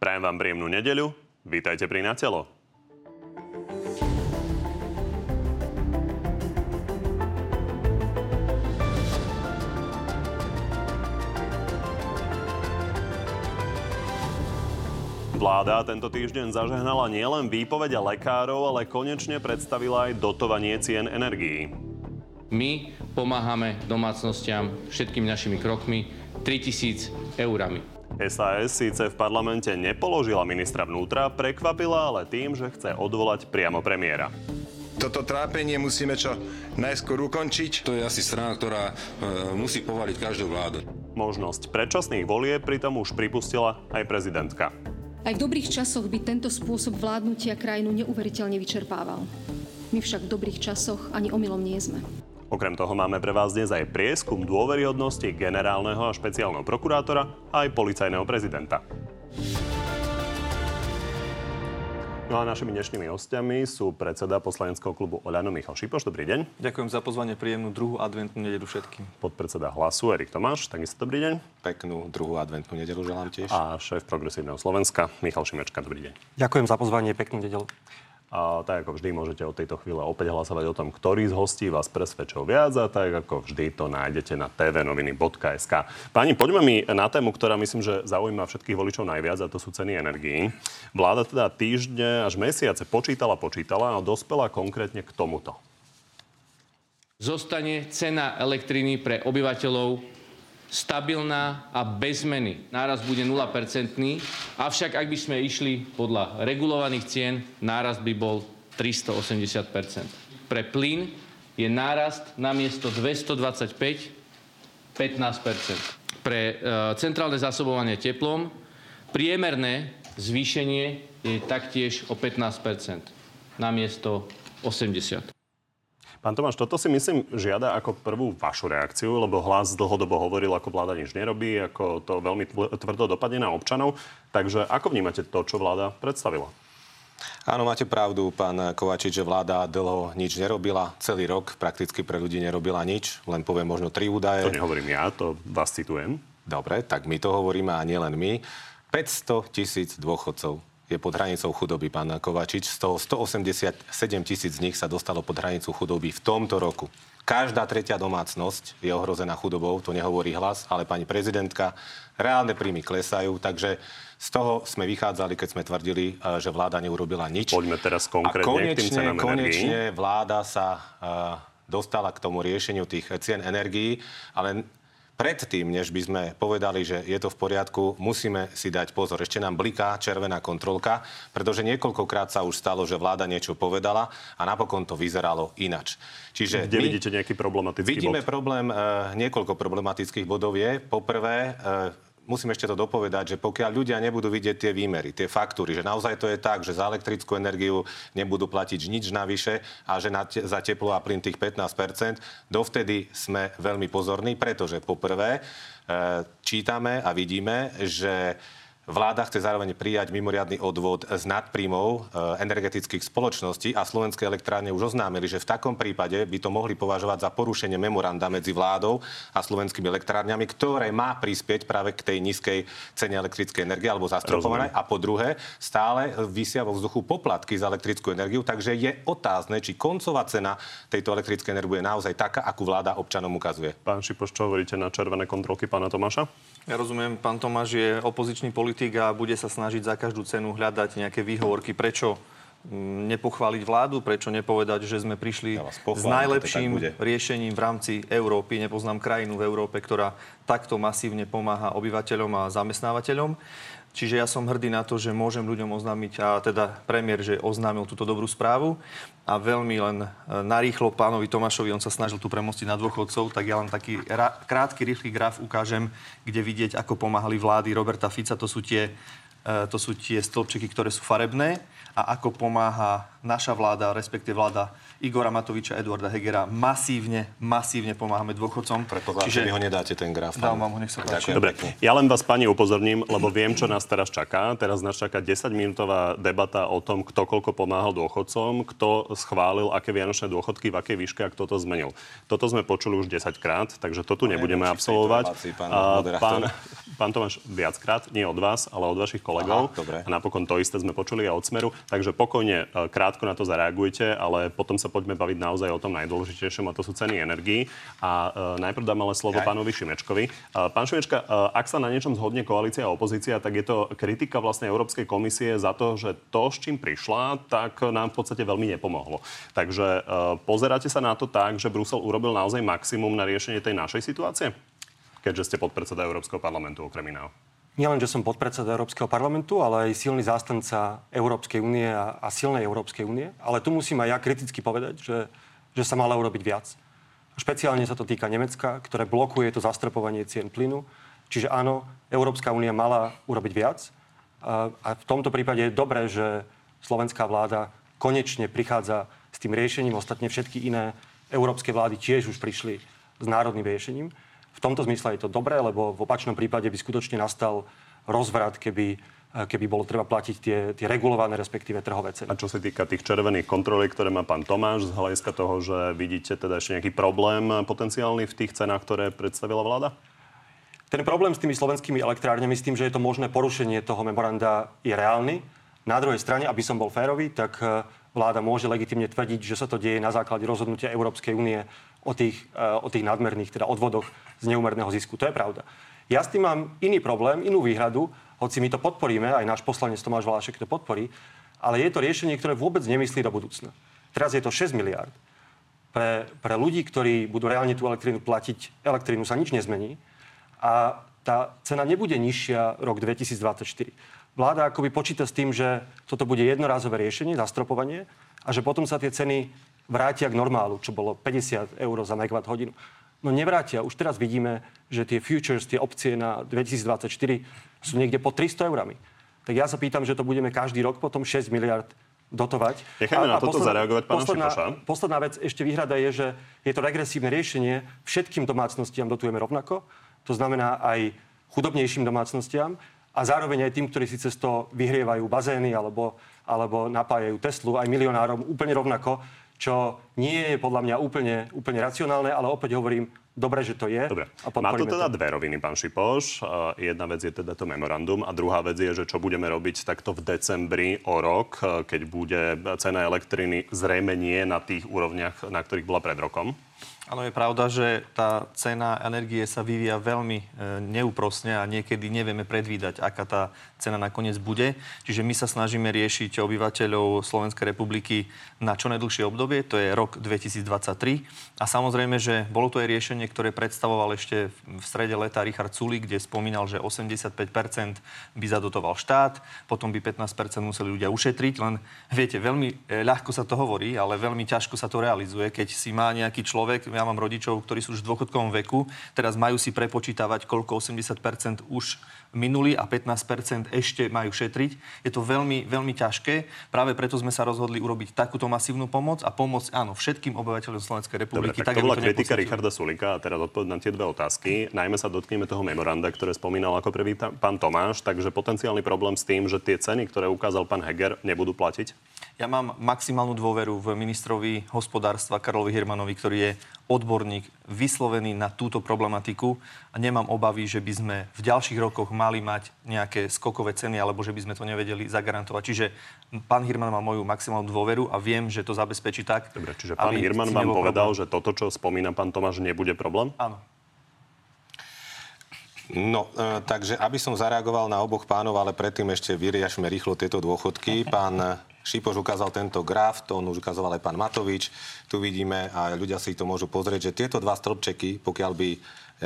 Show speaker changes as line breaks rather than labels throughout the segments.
Prajem vám príjemnú nedeľu. Vítajte pri Na telo. Vláda tento týždeň zažehnala nielen výpovede lekárov, ale konečne predstavila aj dotovanie cien energií.
My pomáhame domácnostiam všetkými našimi krokmi 3000 eurami.
SAS síce v parlamente nepoložila ministra vnútra, prekvapila ale tým, že chce odvolať priamo premiéra.
Toto trápenie musíme čo najskôr ukončiť.
To je asi strana, ktorá e, musí povaliť každú vládu.
Možnosť predčasných volie pritom už pripustila aj prezidentka.
Aj v dobrých časoch by tento spôsob vládnutia krajinu neuveriteľne vyčerpával. My však v dobrých časoch ani omylom nie sme.
Okrem toho máme pre vás dnes aj prieskum dôveryhodnosti generálneho a špeciálneho prokurátora a aj policajného prezidenta. No a našimi dnešnými hostiami sú predseda poslaneckého klubu Oľano Michal Šipoš. Dobrý deň.
Ďakujem za pozvanie, príjemnú druhú adventnú nedelu všetkým.
Podpredseda hlasu Erik Tomáš, takisto dobrý deň.
Peknú druhú adventnú nedelu želám tiež.
A šéf progresívneho Slovenska Michal Šimečka, dobrý deň.
Ďakujem za pozvanie, peknú nedelu.
A tak ako vždy môžete od tejto chvíle opäť hlasovať o tom, ktorý z hostí vás presvedčil viac a tak ako vždy to nájdete na tvnoviny.sk. Páni, poďme mi na tému, ktorá myslím, že zaujíma všetkých voličov najviac a to sú ceny energií. Vláda teda týždne až mesiace počítala, počítala a dospela konkrétne k tomuto.
Zostane cena elektriny pre obyvateľov stabilná a bez zmeny. Náraz bude 0%, avšak ak by sme išli podľa regulovaných cien, nárast by bol 380%. Pre plyn je nárast namiesto 225 15%. Pre e, centrálne zásobovanie teplom priemerné zvýšenie je taktiež o 15% namiesto 80%.
Pán Tomáš, toto si myslím žiada ako prvú vašu reakciu, lebo hlas dlhodobo hovoril, ako vláda nič nerobí, ako to veľmi tvrdo dopadne na občanov. Takže ako vnímate to, čo vláda predstavila?
Áno, máte pravdu, pán Kovačič, že vláda dlho nič nerobila. Celý rok prakticky pre ľudí nerobila nič. Len poviem možno tri údaje.
To nehovorím ja, to vás citujem.
Dobre, tak my to hovoríme a nielen my. 500 tisíc dôchodcov je pod hranicou chudoby, pán Kovačič. Z toho 187 tisíc z nich sa dostalo pod hranicu chudoby v tomto roku. Každá tretia domácnosť je ohrozená chudobou, to nehovorí hlas, ale pani prezidentka, reálne príjmy klesajú, takže z toho sme vychádzali, keď sme tvrdili, eh, že vláda neurobila nič.
Poďme teraz konkrétne A konečne, k tým
konečne vláda sa uh, dostala k tomu riešeniu tých cien energií, ale predtým, než by sme povedali, že je to v poriadku, musíme si dať pozor. Ešte nám bliká červená kontrolka, pretože niekoľkokrát sa už stalo, že vláda niečo povedala a napokon to vyzeralo inač.
Čiže Kde vidíte nejaký problematický
vidíme
bod?
problém, e, niekoľko problematických bodov je. Poprvé, e, musím ešte to dopovedať, že pokiaľ ľudia nebudú vidieť tie výmery, tie faktúry, že naozaj to je tak, že za elektrickú energiu nebudú platiť nič navyše a že na te, za teplo a plyn tých 15% dovtedy sme veľmi pozorní, pretože poprvé e, čítame a vidíme, že Vláda chce zároveň prijať mimoriadný odvod z nadprímov e, energetických spoločností a slovenské elektrárne už oznámili, že v takom prípade by to mohli považovať za porušenie memoranda medzi vládou a slovenskými elektrárňami, ktoré má prispieť práve k tej nízkej cene elektrickej energie alebo zastropovanej. A po druhé, stále vysia vo vzduchu poplatky za elektrickú energiu, takže je otázne, či koncová cena tejto elektrickej energie je naozaj taká, akú vláda občanom ukazuje.
Pán Šipoš, čo hovoríte na červené kontrolky pána Tomáša?
Ja rozumiem, pán Tomáš je opozičný politik a bude sa snažiť za každú cenu hľadať nejaké výhovorky, prečo mm, nepochváliť vládu, prečo nepovedať, že sme prišli ja s najlepším riešením v rámci Európy. Nepoznám krajinu v Európe, ktorá takto masívne pomáha obyvateľom a zamestnávateľom. Čiže ja som hrdý na to, že môžem ľuďom oznámiť, a teda premiér, že oznámil túto dobrú správu a veľmi len e, narýchlo pánovi Tomášovi, on sa snažil tu premostiť na dôchodcov, tak ja len taký ra- krátky, rýchly graf ukážem, kde vidieť, ako pomáhali vlády Roberta Fica. To sú tie, e, to sú tie stĺpčiky, ktoré sú farebné a ako pomáha naša vláda, respektíve vláda Igora Matoviča, Eduarda Hegera, masívne, masívne pomáhame dôchodcom.
Predpokladám, že vy ho nedáte ten graf.
Dám vám ho, nech sa páči.
Dobre, ja len vás, pani, upozorním, lebo viem, čo nás teraz čaká. Teraz nás čaká 10-minútová debata o tom, kto koľko pomáhal dôchodcom, kto schválil, aké vianočné dôchodky, v akej výške a kto to zmenil. Toto sme počuli už 10 krát, takže to tu nebudeme absolvovať.
Pán,
pán, pán Tomáš, viackrát, nie od vás, ale od vašich kolegov.
Aha, dobre.
A napokon to isté sme počuli aj od Smeru. Takže pokojne, e, krátko na to zareagujte, ale potom sa poďme baviť naozaj o tom najdôležitejšom, a to sú ceny energií. A e, najprv dám ale slovo Aj. pánovi Šimečkovi. E, pán Šimečka, ak sa na niečom zhodne koalícia a opozícia, tak je to kritika vlastne Európskej komisie za to, že to, s čím prišla, tak nám v podstate veľmi nepomohlo. Takže pozeráte sa na to tak, že Brusel urobil naozaj maximum na riešenie tej našej situácie? Keďže ste podpredseda Európskeho parlamentu okrem iného
nielen, že som podpredseda Európskeho parlamentu, ale aj silný zástanca Európskej únie a, a silnej Európskej únie. Ale tu musím aj ja kriticky povedať, že, že sa malo urobiť viac. Špeciálne sa to týka Nemecka, ktoré blokuje to zastropovanie cien plynu. Čiže áno, Európska únia mala urobiť viac. A, a v tomto prípade je dobré, že slovenská vláda konečne prichádza s tým riešením. Ostatne všetky iné európske vlády tiež už prišli s národným riešením. V tomto zmysle je to dobré, lebo v opačnom prípade by skutočne nastal rozvrat, keby keby bolo treba platiť tie, tie regulované, respektíve trhové ceny.
A čo sa týka tých červených kontroliek, ktoré má pán Tomáš, z hľadiska toho, že vidíte teda ešte nejaký problém potenciálny v tých cenách, ktoré predstavila vláda?
Ten problém s tými slovenskými elektrárňami, s tým, že je to možné porušenie toho memoranda, je reálny. Na druhej strane, aby som bol férový, tak eh, vláda môže legitimne tvrdiť, že sa to deje na základe rozhodnutia Európskej únie o tých, eh, o tých nadmerných teda odvodoch z neúmerného zisku. To je pravda. Ja s tým mám iný problém, inú výhradu, hoci my to podporíme, aj náš poslanec Tomáš Valášek to podporí, ale je to riešenie, ktoré vôbec nemyslí do budúcna. Teraz je to 6 miliard. Pre, pre ľudí, ktorí budú reálne tú elektrínu platiť, elektrínu sa nič nezmení a tá cena nebude nižšia rok 2024. Vláda akoby počíta s tým, že toto bude jednorázové riešenie, zastropovanie a že potom sa tie ceny vrátia k normálu, čo bolo 50 eur za megawatt hodinu. No nevrátia. Už teraz vidíme, že tie futures, tie opcie na 2024 sú niekde po 300 eurami. Tak ja sa pýtam, že to budeme každý rok potom 6 miliard dotovať.
Nechajme na toto posledná, zareagovať pána posledná,
posledná vec, ešte výhrada je, že je to regresívne riešenie. Všetkým domácnostiam dotujeme rovnako. To znamená aj chudobnejším domácnostiam a zároveň aj tým, ktorí si cez to vyhrievajú bazény alebo, alebo napájajú Teslu, aj milionárom úplne rovnako, čo nie je podľa mňa úplne, úplne racionálne, ale opäť hovorím, dobre, že to je.
Dobre. A Má to teda to. dve roviny, pán Šipoš. Jedna vec je teda to memorandum a druhá vec je, že čo budeme robiť takto v decembri o rok, keď bude cena elektriny zrejme nie na tých úrovniach, na ktorých bola pred rokom.
Áno, je pravda, že tá cena energie sa vyvíja veľmi e, neúprosne a niekedy nevieme predvídať, aká tá cena nakoniec bude. Čiže my sa snažíme riešiť obyvateľov Slovenskej republiky na čo najdlhšie obdobie, to je rok 2023. A samozrejme, že bolo to aj riešenie, ktoré predstavoval ešte v strede leta Richard Suli, kde spomínal, že 85% by zadotoval štát, potom by 15% museli ľudia ušetriť, len viete, veľmi e, ľahko sa to hovorí, ale veľmi ťažko sa to realizuje, keď si má nejaký človek, ja mám rodičov, ktorí sú už v dôchodkovom veku, teraz majú si prepočítavať, koľko 80% už minuli a 15% ešte majú šetriť. Je to veľmi, veľmi ťažké. Práve preto sme sa rozhodli urobiť takúto masívnu pomoc a pomôcť, áno, všetkým obyvateľom Slovenskej republiky.
Dobre, tak, tak to bola to kritika Richarda Sulika a teraz odpoveď na tie dve otázky. Najmä sa dotkneme toho memoranda, ktoré spomínal ako prvý pán Tomáš, takže potenciálny problém s tým, že tie ceny, ktoré ukázal pán Heger, nebudú platiť?
Ja mám maximálnu dôveru v ministrovi hospodárstva Karlovi Hirmanovi, ktorý je odborník vyslovený na túto problematiku a nemám obavy, že by sme v ďalších rokoch mali mať nejaké skokové ceny alebo že by sme to nevedeli zagarantovať. Čiže pán Hirman má moju maximálnu dôveru a viem, že to zabezpečí tak.
Dobre, čiže pán Hirman vám povedal, problém. že toto, čo spomína pán Tomáš, nebude problém?
Áno.
No, e, takže aby som zareagoval na oboch pánov, ale predtým ešte vyriašme rýchlo tieto dôchodky. Pán Šipoš ukázal tento graf, to on už ukazoval aj pán Matovič. Tu vidíme, a ľudia si to môžu pozrieť, že tieto dva stĺpčeky, pokiaľ by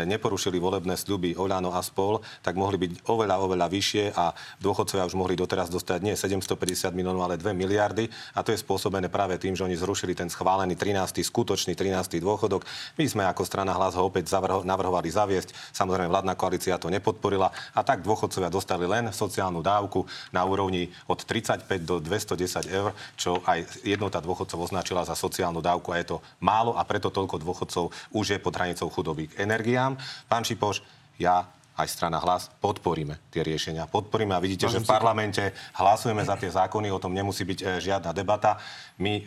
neporušili volebné sľuby Oľano a spol, tak mohli byť oveľa, oveľa vyššie a dôchodcovia už mohli doteraz dostať nie 750 miliónov, ale 2 miliardy. A to je spôsobené práve tým, že oni zrušili ten schválený 13. skutočný 13. dôchodok. My sme ako strana hlas ho opäť navrhovali zaviesť. Samozrejme, vládna koalícia to nepodporila. A tak dôchodcovia dostali len sociálnu dávku na úrovni od 35 do 210 eur, čo aj jednota dôchodcov označila za sociálnu dávku a je to málo a preto toľko dôchodcov už je pod hranicou chudoby. Energia veciam. Pán Šipoš, ja aj strana hlas, podporíme tie riešenia. Podporíme a vidíte, že v parlamente hlasujeme za tie zákony, o tom nemusí byť e, žiadna debata. My e,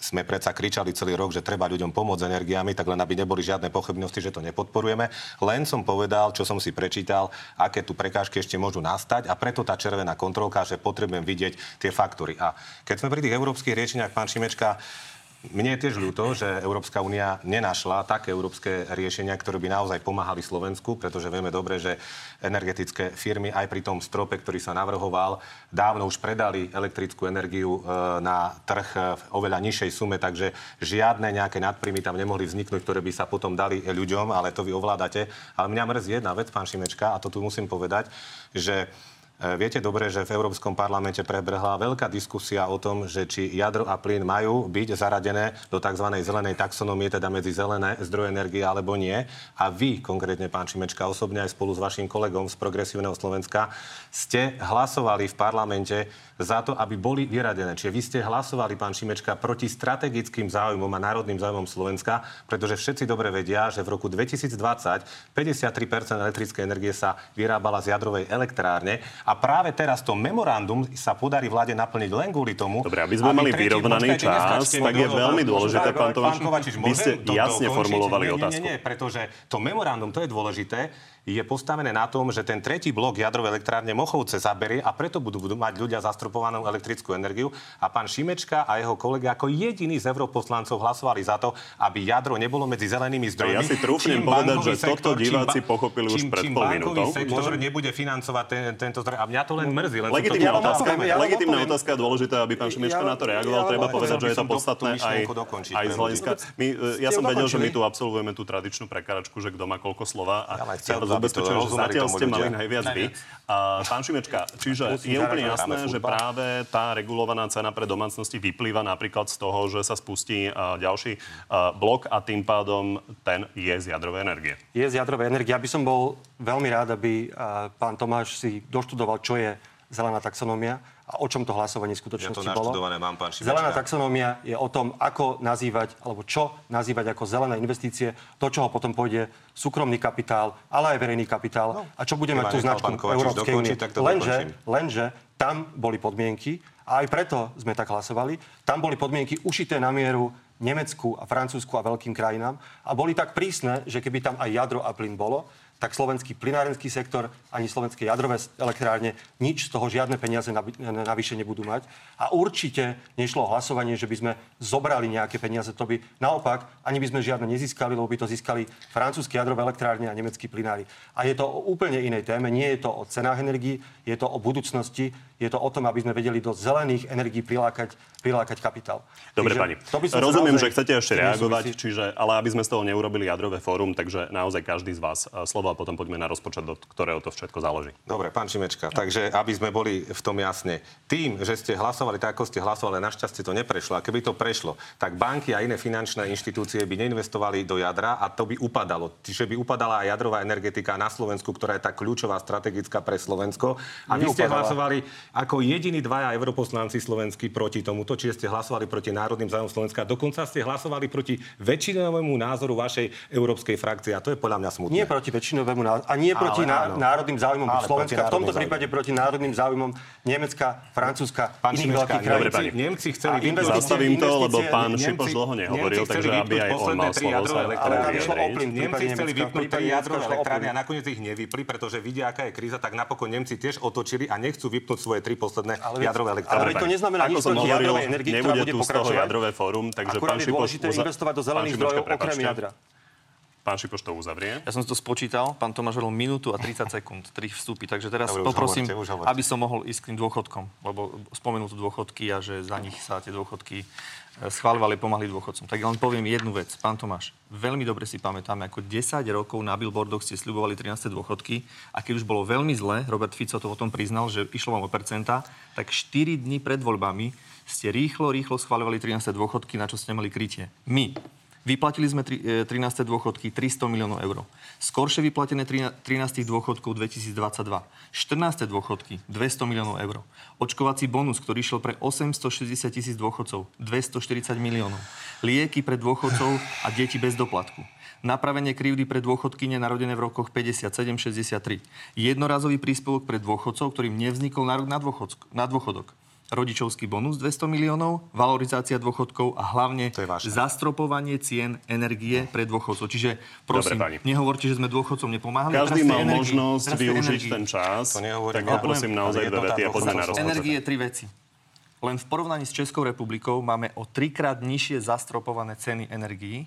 sme predsa kričali celý rok, že treba ľuďom pomôcť energiami, tak len aby neboli žiadne pochybnosti, že to nepodporujeme. Len som povedal, čo som si prečítal, aké tu prekážky ešte môžu nastať a preto tá červená kontrolka, že potrebujem vidieť tie faktory. A keď sme pri tých európskych riešeniach, pán Šimečka, mne je tiež ľúto, že Európska únia nenašla také európske riešenia, ktoré by naozaj pomáhali Slovensku, pretože vieme dobre, že energetické firmy aj pri tom strope, ktorý sa navrhoval, dávno už predali elektrickú energiu e, na trh v oveľa nižšej sume, takže žiadne nejaké nadprímy tam nemohli vzniknúť, ktoré by sa potom dali ľuďom, ale to vy ovládate. Ale mňa mrzí jedna vec, pán Šimečka, a to tu musím povedať, že E, viete dobre, že v Európskom parlamente prebehla veľká diskusia o tom, že či jadro a plyn majú byť zaradené do tzv. zelenej taxonomie, teda medzi zelené zdroje energie alebo nie. A vy, konkrétne pán Čimečka, osobne aj spolu s vašim kolegom z Progresívneho Slovenska, ste hlasovali v parlamente za to, aby boli vyradené. Čiže vy ste hlasovali, pán Šimečka, proti strategickým záujmom a národným záujmom Slovenska, pretože všetci dobre vedia, že v roku 2020 53% elektrickej energie sa vyrábala z jadrovej elektrárne a práve teraz to memorandum sa podarí vláde naplniť len kvôli tomu.
Dobre, aby sme aby mali vyrovnaný čas, tak je veľmi dôležité, pán Tomáš, vy ste jasne formulovali otázku.
Nie, nie, nie, pretože to memorandum, to je dôležité, je postavené na tom, že ten tretí blok jadrovej elektrárne Mochovce zaberie a preto budú, budú mať ľudia zastropovanú elektrickú energiu. A pán Šimečka a jeho kolega ako jediní z europoslancov hlasovali za to, aby jadro nebolo medzi zelenými zdrojmi.
Ja si trúfnem povedať, že toto diváci pochopili už pred pol minútou.
sektor nebude financovať ten, tento zdroj. A mňa to len mrzí. Len
legitímna ja otázka, ja legitímna otázka, dôležité, aby pán Šimečka ja, na to reagoval. Ja, Treba povedať, že je to podstatné aj, aj z hľadiska. My, ja som vedel, že my tu absolvujeme tú tradičnú prekáračku, že kto má koľko slova. A ubezpečujem, že zatiaľ ste mali najviac vy. A, pán Šimečka, čiže je úplne jasné, že práve tá regulovaná cena pre domácnosti vyplýva napríklad z toho, že sa spustí ďalší blok a tým pádom ten je z jadrovej energie.
Je z jadrovej energie. Ja by som bol veľmi rád, aby pán Tomáš si doštudoval, čo je zelená taxonómia a o čom to hlasovanie skutočnosti ja to bolo.
Mám, pán
Zelená taxonómia je o tom, ako nazývať, alebo čo nazývať ako zelené investície, to, čo ho potom pôjde súkromný kapitál, ale aj verejný kapitál no, a čo bude mať tú značku Európskej únie. Lenže, lenže tam boli podmienky a aj preto sme tak hlasovali. Tam boli podmienky ušité na mieru Nemecku a Francúzsku a veľkým krajinám a boli tak prísne, že keby tam aj jadro a plyn bolo, tak slovenský plinárenský sektor ani slovenské jadrové elektrárne nič z toho žiadne peniaze navyše nebudú mať. A určite nešlo o hlasovanie, že by sme zobrali nejaké peniaze. To by naopak ani by sme žiadne nezískali, lebo by to získali francúzske jadrové elektrárne a nemeckí plinári. A je to o úplne inej téme. Nie je to o cenách energií, je to o budúcnosti, je to o tom, aby sme vedeli do zelených energií prilákať, prilákať kapitál.
Dobre, pani. Rozumiem, že chcete ešte reagovať, čiže, ale aby sme z toho neurobili jadrové fórum, takže naozaj každý z vás eh, slovo a potom poďme na rozpočet, do ktorého to všetko záleží.
Dobre, pán Šimečka, takže aby sme boli v tom jasne. Tým, že ste hlasovali tak, ako ste hlasovali, našťastie to neprešlo. A keby to prešlo, tak banky a iné finančné inštitúcie by neinvestovali do jadra a to by upadalo. Čiže by upadala aj jadrová energetika na Slovensku, ktorá je tak kľúčová, strategická pre Slovensko. A vy ste hlasovali ako jediní dvaja europoslanci slovenskí proti tomuto, čiže ste hlasovali proti národným zájmom Slovenska. Dokonca ste hlasovali proti väčšinovému názoru vašej európskej frakcie. A to je podľa mňa smutné.
Nie proti väčšinovému názoru. A nie proti ale, národným záujmom ale Slovenska. V tomto prípade proti národným záujmom Nemecka, Francúzska,
pán iných veľkých krajín. Nemci chceli
vypnúť... Zastavím to, lebo pán Šipoš dlho nehovoril, takže aby aj on mal slovo sa
Nemci chceli vypnúť tri jadrové elektrárne a nakoniec ich nevypli, pretože vidia, aká je kríza, tak napokon Nemci tiež otočili a nechcú vypnúť svoje tri posledné jadrové elektrárne.
Ale to neznamená nič proti jadrovej energii, ktorá bude
pokračovať. jadrové fórum, takže
pán Šipoš... je dôležité investovať do zelených zdrojov okrem jadra.
Pán Šipoš to uzavrie.
Ja som si to spočítal, pán Tomáš hovoril minútu a 30 sekúnd, 3 vstupy, takže teraz
Dobre,
poprosím,
hovorte, hovorte.
aby som mohol ísť k tým dôchodkom, lebo spomenul tu dôchodky a že za nich sa tie dôchodky e, schváľovali pomaly dôchodcom. Tak ja len poviem jednu vec, pán Tomáš. Veľmi dobre si pamätáme, ako 10 rokov na billboardoch ste sľubovali 13. dôchodky a keď už bolo veľmi zle, Robert Fico to o tom priznal, že išlo vám o percentá, tak 4 dní pred voľbami ste rýchlo, rýchlo schváľovali 13. dôchodky, na čo ste mali krytie. My, Vyplatili sme tri- e, 13. dôchodky 300 miliónov eur. Skoršie vyplatené trina- 13. dôchodkov 2022. 14. dôchodky 200 miliónov eur. Očkovací bonus, ktorý išiel pre 860 tisíc dôchodcov 240 miliónov. Lieky pre dôchodcov a deti bez doplatku. Napravenie krivdy pre dôchodkyne narodené v rokoch 57-63. Jednorazový príspevok pre dôchodcov, ktorým nevznikol nárok na, dôchodsk- na dôchodok rodičovský bonus 200 miliónov, valorizácia dôchodkov a hlavne
To je vážne.
zastropovanie cien energie pre dôchodcov. Čiže prosím,
Dobre, pani.
nehovorte, že sme dôchodcom nepomáhali.
Každý mal
energii-
možnosť využiť
energii.
ten čas.
To nehovorím
tak
ja.
poprosím naozaj dve vety a poďme na rozpočet.
Energie tri veci. Len v porovnaní s Českou republikou máme o trikrát nižšie zastropované ceny energií.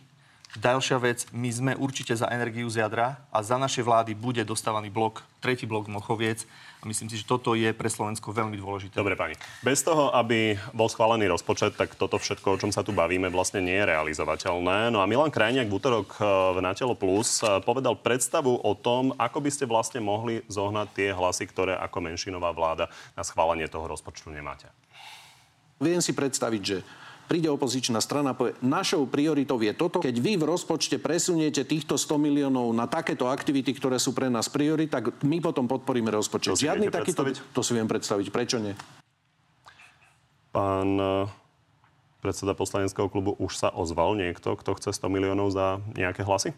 Ďalšia vec, my sme určite za energiu z jadra a za našej vlády bude dostávaný blok, tretí blok Mochoviec myslím si, že toto je pre Slovensko veľmi dôležité.
Dobre, pani. Bez toho, aby bol schválený rozpočet, tak toto všetko, o čom sa tu bavíme, vlastne nie je realizovateľné. No a Milan Krajniak v útorok e, v Natelo Plus e, povedal predstavu o tom, ako by ste vlastne mohli zohnať tie hlasy, ktoré ako menšinová vláda na schválenie toho rozpočtu nemáte.
Viem si predstaviť, že príde opozičná strana a povie, našou prioritou je toto. Keď vy v rozpočte presuniete týchto 100 miliónov na takéto aktivity, ktoré sú pre nás priory, tak my potom podporíme rozpočet.
To
Žiadny takýto...
predstaviť?
To si viem predstaviť. Prečo nie?
Pán e, predseda poslaneckého klubu, už sa ozval niekto, kto chce 100 miliónov za nejaké hlasy?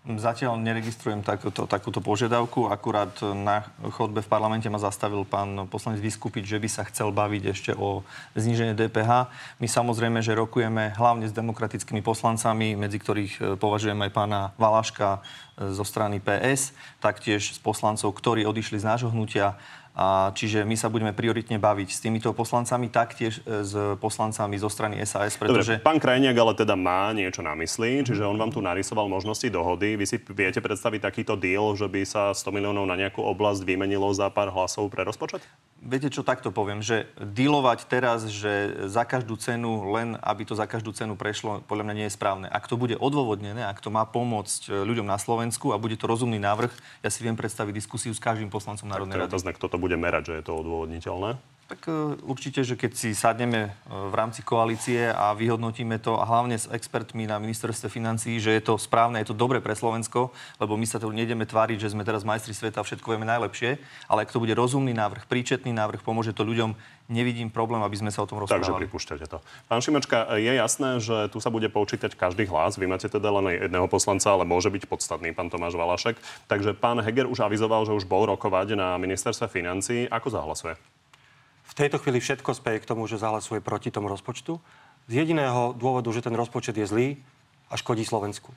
Zatiaľ neregistrujem takúto, takúto požiadavku. Akurát na chodbe v parlamente ma zastavil pán poslanec Vyskupiť, že by sa chcel baviť ešte o znížení DPH. My samozrejme, že rokujeme hlavne s demokratickými poslancami, medzi ktorých e, považujem aj pána Valaška zo strany PS, taktiež s poslancov, ktorí odišli z nášho hnutia. A čiže my sa budeme prioritne baviť s týmito poslancami, taktiež e, s poslancami zo strany SAS, pretože...
Dobre, pán Krajniak ale teda má niečo na mysli, čiže on vám tu narysoval možnosti dohody. Vy si viete predstaviť takýto deal, že by sa 100 miliónov na nejakú oblasť vymenilo za pár hlasov pre rozpočet?
Viete čo, takto poviem, že dealovať teraz, že za každú cenu, len aby to za každú cenu prešlo, podľa mňa nie je správne. Ak to bude odôvodnené, ak to má pomôcť e, ľuďom na Slovensku a bude to rozumný návrh, ja si viem predstaviť diskusiu s každým poslancom Národnej
To je
rady.
otázne, kto to bude merať, že je to odôvodniteľné.
Tak e, určite, že keď si sadneme e, v rámci koalície a vyhodnotíme to a hlavne s expertmi na ministerstve financií, že je to správne, je to dobre pre Slovensko, lebo my sa tu nejdeme tváriť, že sme teraz majstri sveta a všetko vieme najlepšie, ale ak to bude rozumný návrh, príčetný návrh, pomôže to ľuďom, nevidím problém, aby sme sa o tom
Takže
rozprávali.
pripúšťate to. Pán Šimečka, je jasné, že tu sa bude počítať každý hlas. Vy máte teda len jedného poslanca, ale môže byť podstatný pán Tomáš Valašek. Takže pán Heger už avizoval, že už bol rokovať na ministerstve financií. Ako zahlasuje?
Tejto chvíli všetko speje k tomu, že zahlasuje proti tomu rozpočtu. Z jediného dôvodu, že ten rozpočet je zlý a škodí Slovensku.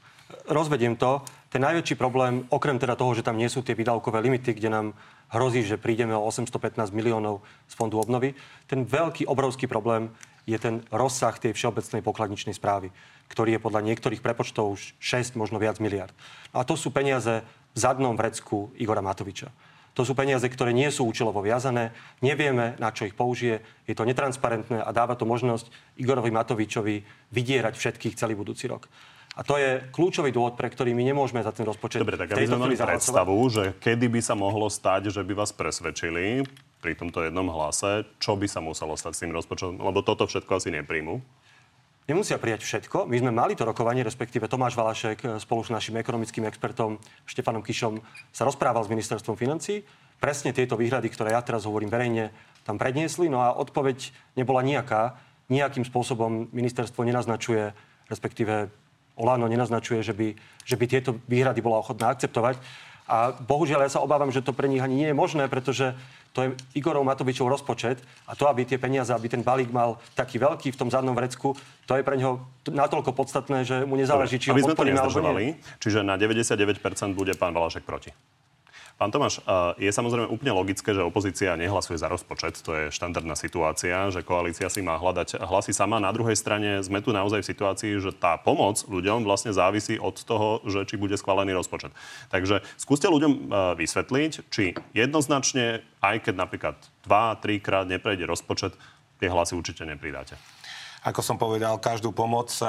Rozvediem to. Ten najväčší problém, okrem teda toho, že tam nie sú tie výdavkové limity, kde nám hrozí, že prídeme o 815 miliónov z fondu obnovy, ten veľký, obrovský problém je ten rozsah tej všeobecnej pokladničnej správy, ktorý je podľa niektorých prepočtov už 6, možno viac miliard. A to sú peniaze v zadnom vrecku Igora Matoviča. To sú peniaze, ktoré nie sú účelovo viazané, nevieme, na čo ich použije, je to netransparentné a dáva to možnosť Igorovi Matovičovi vydierať všetkých celý budúci rok. A to je kľúčový dôvod, pre ktorý my nemôžeme za ten rozpočet
Dobre, tak aby sme mali predstavu, že kedy by sa mohlo stať, že by vás presvedčili pri tomto jednom hlase, čo by sa muselo stať s tým rozpočtom, lebo toto všetko asi nepríjmu.
Nemusia prijať všetko. My sme mali to rokovanie, respektíve Tomáš Valašek e, spolu s našim ekonomickým expertom Štefanom Kišom sa rozprával s ministerstvom financí. Presne tieto výhrady, ktoré ja teraz hovorím verejne, tam predniesli. No a odpoveď nebola nejaká. Nejakým spôsobom ministerstvo nenaznačuje, respektíve Olano nenaznačuje, že by, že by tieto výhrady bola ochotná akceptovať. A bohužiaľ ja sa obávam, že to pre nich ani nie je možné, pretože to je Igorov Matovičov rozpočet a to, aby tie peniaze, aby ten balík mal taký veľký v tom zadnom vrecku, to je pre neho natoľko podstatné, že mu nezáleží, či ho
aby sme to čiže na 99% bude pán Valašek proti. Pán Tomáš, je samozrejme úplne logické, že opozícia nehlasuje za rozpočet. To je štandardná situácia, že koalícia si má hľadať hlasy sama. Na druhej strane sme tu naozaj v situácii, že tá pomoc ľuďom vlastne závisí od toho, že či bude schválený rozpočet. Takže skúste ľuďom vysvetliť, či jednoznačne, aj keď napríklad 2-3 krát neprejde rozpočet, tie hlasy určite nepridáte.
Ako som povedal, každú pomoc E,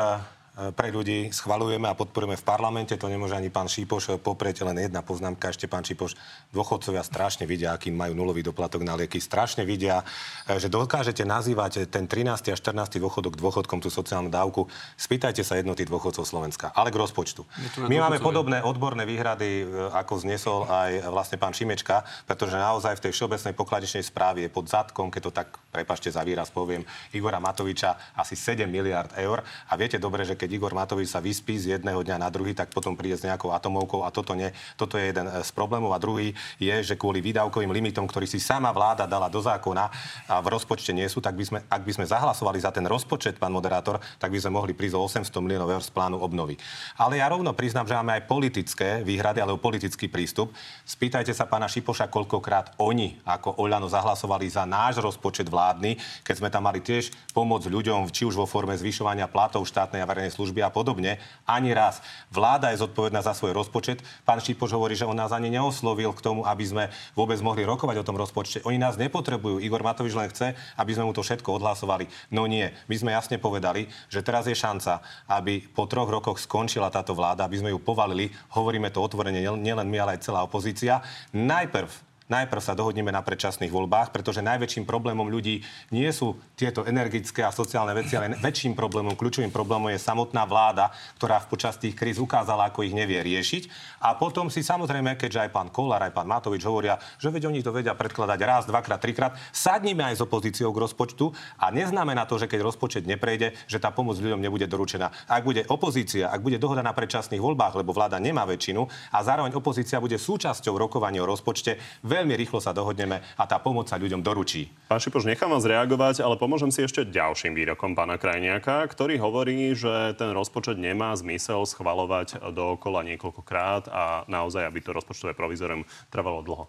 pre ľudí schvalujeme a podporujeme v parlamente. To nemôže ani pán Šípoš poprieť. Len jedna poznámka ešte, pán Šípoš. Dôchodcovia strašne vidia, aký majú nulový doplatok na lieky. Strašne vidia, e, že dokážete nazývať ten 13. a 14. dôchodok dôchodkom tú sociálnu dávku. Spýtajte sa jednoty dôchodcov Slovenska. Ale k rozpočtu. My máme podobné odborné výhrady, e, ako znesol aj vlastne pán Šimečka, pretože naozaj v tej všeobecnej pokladečnej správe je pod zadkom, keď to tak, prepašte za výraz poviem, Igora Matoviča asi 7 miliard eur. A viete dobre, že keď Igor Matovič sa vyspí z jedného dňa na druhý, tak potom príde s nejakou atomovkou a toto, nie, toto je jeden z problémov. A druhý je, že kvôli výdavkovým limitom, ktorý si sama vláda dala do zákona a v rozpočte nie sú, tak by sme, ak by sme zahlasovali za ten rozpočet, pán moderátor, tak by sme mohli prísť o 800 miliónov eur z plánu obnovy. Ale ja rovno priznám, že máme aj politické výhrady alebo politický prístup. Spýtajte sa pána Šipoša, koľkokrát oni ako Oľano zahlasovali za náš rozpočet vládny, keď sme tam mali tiež pomôcť ľuďom, či už vo forme zvyšovania platov štátnej a verejnej služby a podobne. Ani raz. Vláda je zodpovedná za svoj rozpočet. Pán Šipoš hovorí, že on nás ani neoslovil k tomu, aby sme vôbec mohli rokovať o tom rozpočte. Oni nás nepotrebujú. Igor Matovič len chce, aby sme mu to všetko odhlasovali. No nie. My sme jasne povedali, že teraz je šanca, aby po troch rokoch skončila táto vláda, aby sme ju povalili. Hovoríme to otvorene nielen my, ale aj celá opozícia. Najprv najprv sa dohodneme na predčasných voľbách, pretože najväčším problémom ľudí nie sú tieto energické a sociálne veci, ale väčším problémom, kľúčovým problémom je samotná vláda, ktorá v počas tých kríz ukázala, ako ich nevie riešiť. A potom si samozrejme, keďže aj pán Kolár, aj pán Matovič hovoria, že veď oni to vedia predkladať raz, dvakrát, trikrát, sadnime aj s opozíciou k rozpočtu a neznamená to, že keď rozpočet neprejde, že tá pomoc ľuďom nebude doručená. Ak bude opozícia, ak bude dohoda na predčasných voľbách, lebo vláda nemá väčšinu a zároveň opozícia bude súčasťou rokovania o rozpočte, veľmi rýchlo sa dohodneme a tá pomoc sa ľuďom doručí.
Pán Šipoš, nechám vás reagovať, ale pomôžem si ešte ďalším výrokom pána Krajniaka, ktorý hovorí, že ten rozpočet nemá zmysel schvalovať dookola niekoľkokrát a naozaj, aby to rozpočtové provizorium trvalo dlho.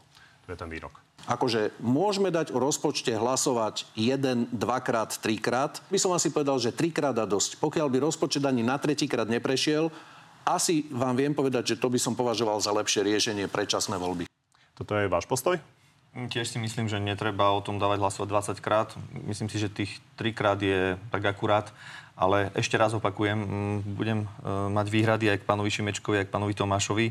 To je ten výrok.
Akože môžeme dať o rozpočte hlasovať jeden, dvakrát, trikrát. By som asi povedal, že trikrát a dosť. Pokiaľ by rozpočet ani na tretíkrát neprešiel, asi vám viem povedať, že to by som považoval za lepšie riešenie predčasné voľby.
Toto je váš postoj?
Mm, tiež si myslím, že netreba o tom dávať hlasovať 20 krát. Myslím si, že tých 3 krát je tak akurát. Ale ešte raz opakujem, mm, budem e, mať výhrady aj k pánovi Šimečkovi, aj k pánovi Tomášovi.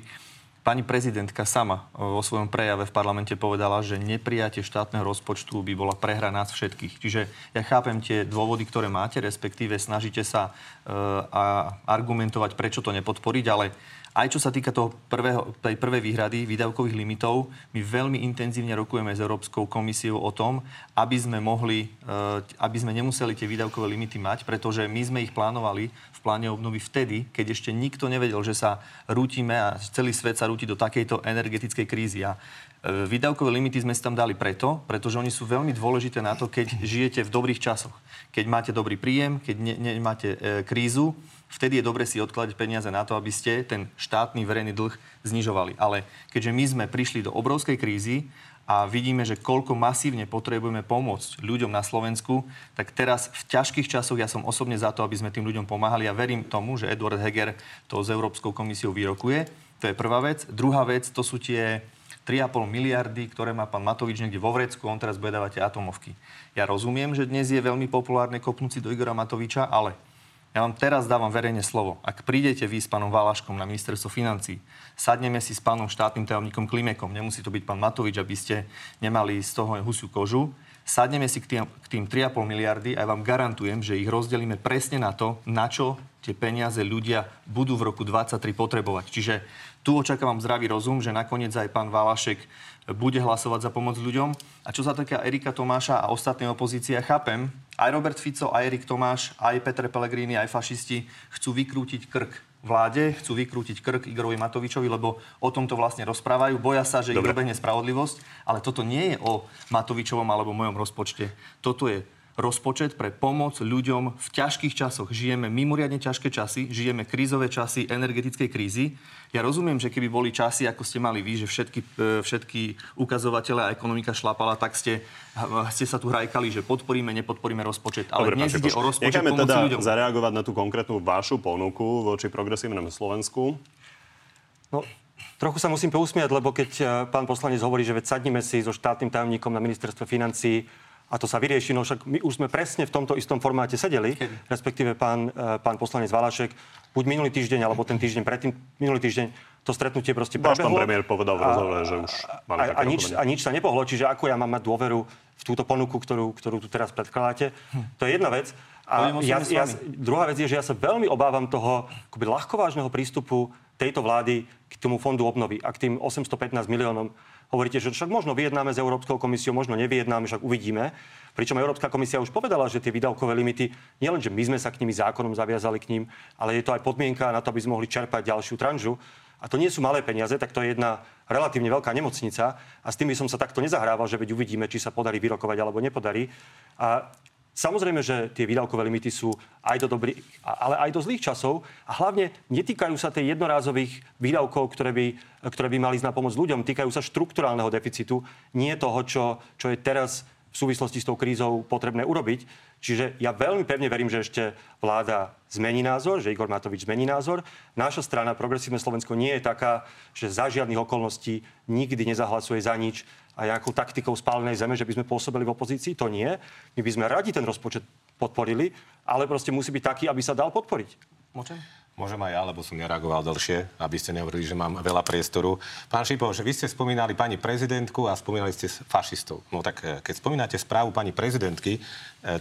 Pani prezidentka sama e, vo svojom prejave v parlamente povedala, že neprijatie štátneho rozpočtu by bola prehra nás všetkých. Čiže ja chápem tie dôvody, ktoré máte, respektíve snažíte sa uh, a argumentovať, prečo to nepodporiť, ale aj čo sa týka toho prvého, tej prvej výhrady výdavkových limitov, my veľmi intenzívne rokujeme s Európskou komisiou o tom, aby sme mohli, eh, aby sme nemuseli tie výdavkové limity mať, pretože my sme ich plánovali v pláne obnovy vtedy, keď ešte nikto nevedel, že sa rútime a celý svet sa rúti do takejto energetickej krízy. A eh, Výdavkové limity sme si tam dali preto, pretože oni sú veľmi dôležité na to, keď žijete v dobrých časoch. Keď máte dobrý príjem, keď nemáte ne, e, krízu, vtedy je dobre si odkladať peniaze na to, aby ste ten štátny verejný dlh znižovali. Ale keďže my sme prišli do obrovskej krízy a vidíme, že koľko masívne potrebujeme pomôcť ľuďom na Slovensku, tak teraz v ťažkých časoch ja som osobne za to, aby sme tým ľuďom pomáhali a verím tomu, že Edward Heger to s Európskou komisiou vyrokuje. To je prvá vec. Druhá vec, to sú tie 3,5 miliardy, ktoré má pán Matovič niekde vo vrecku, on teraz bude dávať atomovky. Ja rozumiem, že dnes je veľmi populárne kopnúci do Igora Matoviča, ale ja vám teraz dávam verejne slovo. Ak prídete vy s pánom Valaškom na ministerstvo financí, sadneme si s pánom štátnym tajomníkom Klimekom, nemusí to byť pán Matovič, aby ste nemali z toho husiu kožu, sadneme si k tým, k tým 3,5 miliardy a ja vám garantujem, že ich rozdelíme presne na to, na čo tie peniaze ľudia budú v roku 2023 potrebovať. Čiže tu očakávam zdravý rozum, že nakoniec aj pán Valašek bude hlasovať za pomoc ľuďom. A čo sa týka Erika Tomáša a ostatnej opozície, ja chápem, aj Robert Fico, aj Erik Tomáš, aj Petre Pellegrini, aj fašisti chcú vykrútiť krk vláde, chcú vykrútiť krk Igorovi Matovičovi, lebo o tomto vlastne rozprávajú. Boja sa, že Dobre. ich dobehne spravodlivosť, ale toto nie je o Matovičovom alebo mojom rozpočte. Toto je rozpočet pre pomoc ľuďom v ťažkých časoch. Žijeme mimoriadne ťažké časy, žijeme krízové časy energetickej krízy. Ja rozumiem, že keby boli časy, ako ste mali vy, že všetky, e, všetky ukazovatele a ekonomika šlapala, tak ste, ste sa tu hrajkali, že podporíme, nepodporíme rozpočet. Ale
Dobre,
dnes ide o rozpočet pomoci
teda
ľuďom.
zareagovať na tú konkrétnu vašu ponuku voči progresívnemu Slovensku.
No, trochu sa musím pousmiať, lebo keď eh, pán poslanec hovorí, že veď sadnime si so štátnym tajomníkom na ministerstve financí a to sa vyrieši, no však my už sme presne v tomto istom formáte sedeli, Kedy? respektíve pán, eh, pán poslanec Valašek, buď minulý týždeň, alebo ten týždeň predtým, minulý týždeň, to stretnutie proste
Váš
prebehlo.
premiér povedal v rozhovore, že už mali
a, a, nič, a nič sa nepohlo, čiže ako ja mám mať dôveru v túto ponuku, ktorú, ktorú tu teraz predkladáte, to je jedna vec. A ja, ja, druhá vec je, že ja sa veľmi obávam toho akoby ľahkovážneho prístupu tejto vlády k tomu fondu obnovy a k tým 815 miliónom. Hovoríte, že však možno vyjednáme s Európskou komisiou, možno nevyjednáme, však uvidíme. Pričom Európska komisia už povedala, že tie výdavkové limity, nielen, že my sme sa k nimi zákonom zaviazali k ním, ale je to aj podmienka na to, aby sme mohli čerpať ďalšiu tranžu. A to nie sú malé peniaze, tak to je jedna relatívne veľká nemocnica a s tým by som sa takto nezahrával, že veď uvidíme, či sa podarí vyrokovať alebo nepodarí. A Samozrejme, že tie výdavkové limity sú aj do dobrých, ale aj do zlých časov a hlavne netýkajú sa tej jednorázových výdavkov, ktoré by, ktoré by mali ísť na pomoc ľuďom. Týkajú sa štrukturálneho deficitu, nie toho, čo, čo je teraz v súvislosti s tou krízou potrebné urobiť. Čiže ja veľmi pevne verím, že ešte vláda zmení názor, že Igor Matovič zmení názor. Naša strana, Progresívne Slovensko, nie je taká, že za žiadnych okolností nikdy nezahlasuje za nič a nejakou taktikou spálenej zeme, že by sme pôsobili v opozícii. To nie. My by sme radi ten rozpočet podporili, ale proste musí byť taký, aby sa dal podporiť.
Môžem?
Môžem aj ja, lebo som nereagoval dlhšie, aby ste nehovorili, že mám veľa priestoru. Pán Šipov, že vy ste spomínali pani prezidentku a spomínali ste fašistov. No tak e, keď spomínate správu pani prezidentky, e,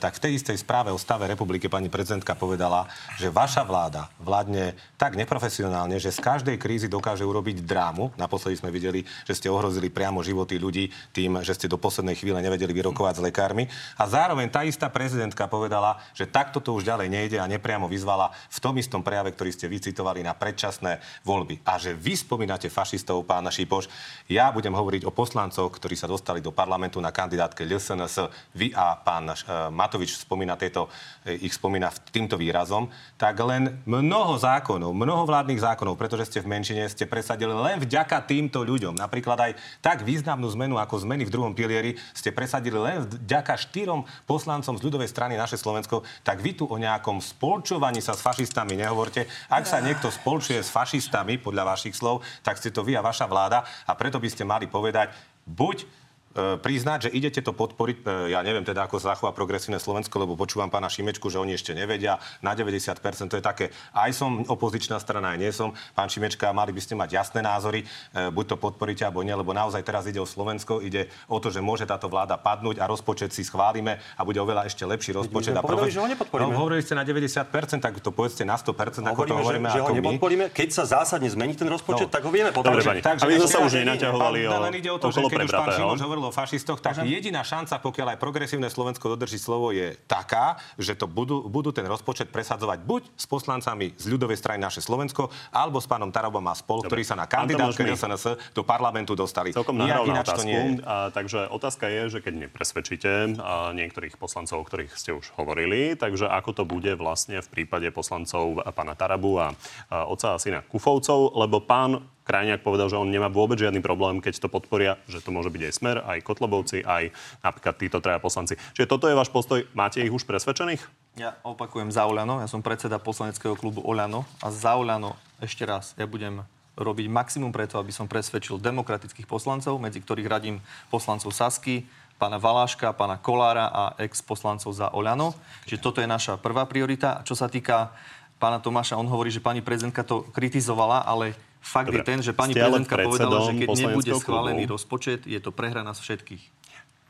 tak v tej istej správe o stave republiky pani prezidentka povedala, že vaša vláda vládne tak neprofesionálne, že z každej krízy dokáže urobiť drámu. Naposledy sme videli, že ste ohrozili priamo životy ľudí tým, že ste do poslednej chvíle nevedeli vyrokovať s lekármi. A zároveň tá istá prezidentka povedala, že takto to už ďalej nejde a nepriamo vyzvala v tom istom prejave, ktorý ste vycitovali na predčasné voľby. A že vy spomínate fašistov, pána Šipoš, ja budem hovoriť o poslancoch, ktorí sa dostali do parlamentu na kandidátke LSNS. Vy a pán eh, Matovič spomína tieto, eh, ich spomína týmto výrazom, tak len mnoho zákonov, mnoho vládnych zákonov, pretože ste v menšine, ste presadili len vďaka týmto ľuďom. Napríklad aj tak významnú zmenu ako zmeny v druhom pilieri ste presadili len vďaka štyrom poslancom z ľudovej strany naše Slovensko, tak vy tu o nejakom spolčovaní sa s fašistami nehovorte. Ak sa niekto spolčuje s fašistami, podľa vašich slov, tak ste to vy a vaša vláda a preto by ste mali povedať, buď priznať, že idete to podporiť, e, ja neviem teda, ako zachová progresívne Slovensko, lebo počúvam pána Šimečku, že oni ešte nevedia, na 90% to je také, aj som opozičná strana, aj nie som. Pán Šimečka, mali by ste mať jasné názory, e, buď to podporíte, alebo nie, lebo naozaj teraz ide o Slovensko, ide o to, že môže táto vláda padnúť a rozpočet si schválime a bude oveľa ešte lepší rozpočet.
sme
a
povedali, že ho nepodporíme.
No, hovorili ste na 90%, tak to povedzte na 100%, ako to
Hovoríme,
hovoríme
že, že ho
ako my.
nepodporíme. Keď sa zásadne zmení ten rozpočet,
No.
tak ho vieme podporiť.
pani. Aby sme sa už nenaťahovali o-
len ide o to, že keď už pán. Šimoš hovoril o fašistoch, tak jediná šanca, pokiaľ aj progresívne Slovensko dodrží slovo, je taká, že to budú, budú ten rozpočet presadzovať buď s poslancami z ľudovej strany naše Slovensko, alebo s pánom Tarabom a spol, ktorí sa na kandidátke SNS do parlamentu dostali.
Celkom
Nijak ináč to
otázku.
nie je.
A, takže otázka je, že keď nepresvedčíte a niektorých poslancov, o ktorých ste už hovorili, takže ako to bude vlastne v prípade poslancov pána Tarabu a, a otca a syna Kufovcov, lebo pán Krajniak povedal, že on nemá vôbec žiadny problém, keď to podporia, že to môže byť aj Smer, aj Kotlobovci, aj napríklad títo traja poslanci. Čiže toto je váš postoj. Máte ich už presvedčených?
Ja opakujem za Oľano, ja som predseda poslaneckého klubu Oľano a za Oľano ešte raz, ja budem robiť maximum preto, aby som presvedčil demokratických poslancov, medzi ktorých radím poslancov Sasky, pána Valáška, pána Kolára a ex-poslancov za Oľano. Čiže toto je naša prvá priorita. A čo sa týka pána Tomáša, on hovorí, že pani prezidentka to kritizovala, ale fakt
Dobre.
je ten, že pani prezidentka povedala, že keď nebude
poslaneckého klubu.
schválený rozpočet, je to prehra nás všetkých.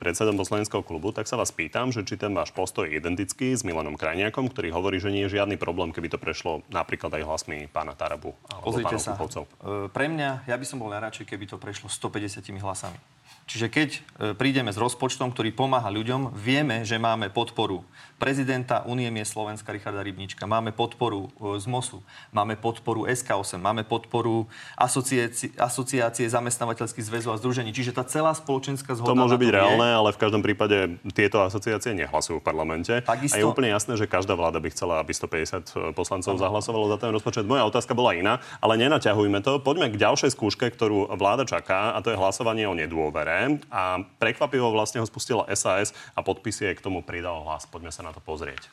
predsedom poslaneckého klubu, tak sa vás pýtam, že či ten váš postoj je identický s Milanom Krajniakom, ktorý hovorí, že nie je žiadny problém, keby to prešlo napríklad aj hlasmi pána Tarabu alebo
Pozrite sa,
Kupovcov.
e, pre mňa, ja by som bol najradšej, keby to prešlo 150 hlasami. Čiže keď e, prídeme s rozpočtom, ktorý pomáha ľuďom, vieme, že máme podporu prezidenta Unie mie Slovenska Richarda Rybnička, máme podporu e, z MOSu, máme podporu SK8, máme podporu asociácie, asociácie zamestnávateľských zväzov a združení. Čiže tá celá spoločenská zhoda...
To môže byť reálne, ale v každom prípade tieto asociácie nehlasujú v parlamente. Takisto... A je úplne jasné, že každá vláda by chcela, aby 150 poslancov zahlasovalo za ten rozpočet. Moja otázka bola iná, ale nenaťahujme to. Poďme k ďalšej skúške, ktorú vláda čaká, a to je hlasovanie o nedôvere. A prekvapivo vlastne ho spustila SAS a podpisy k tomu pridal hlas. Poďme sa na to pozrieť.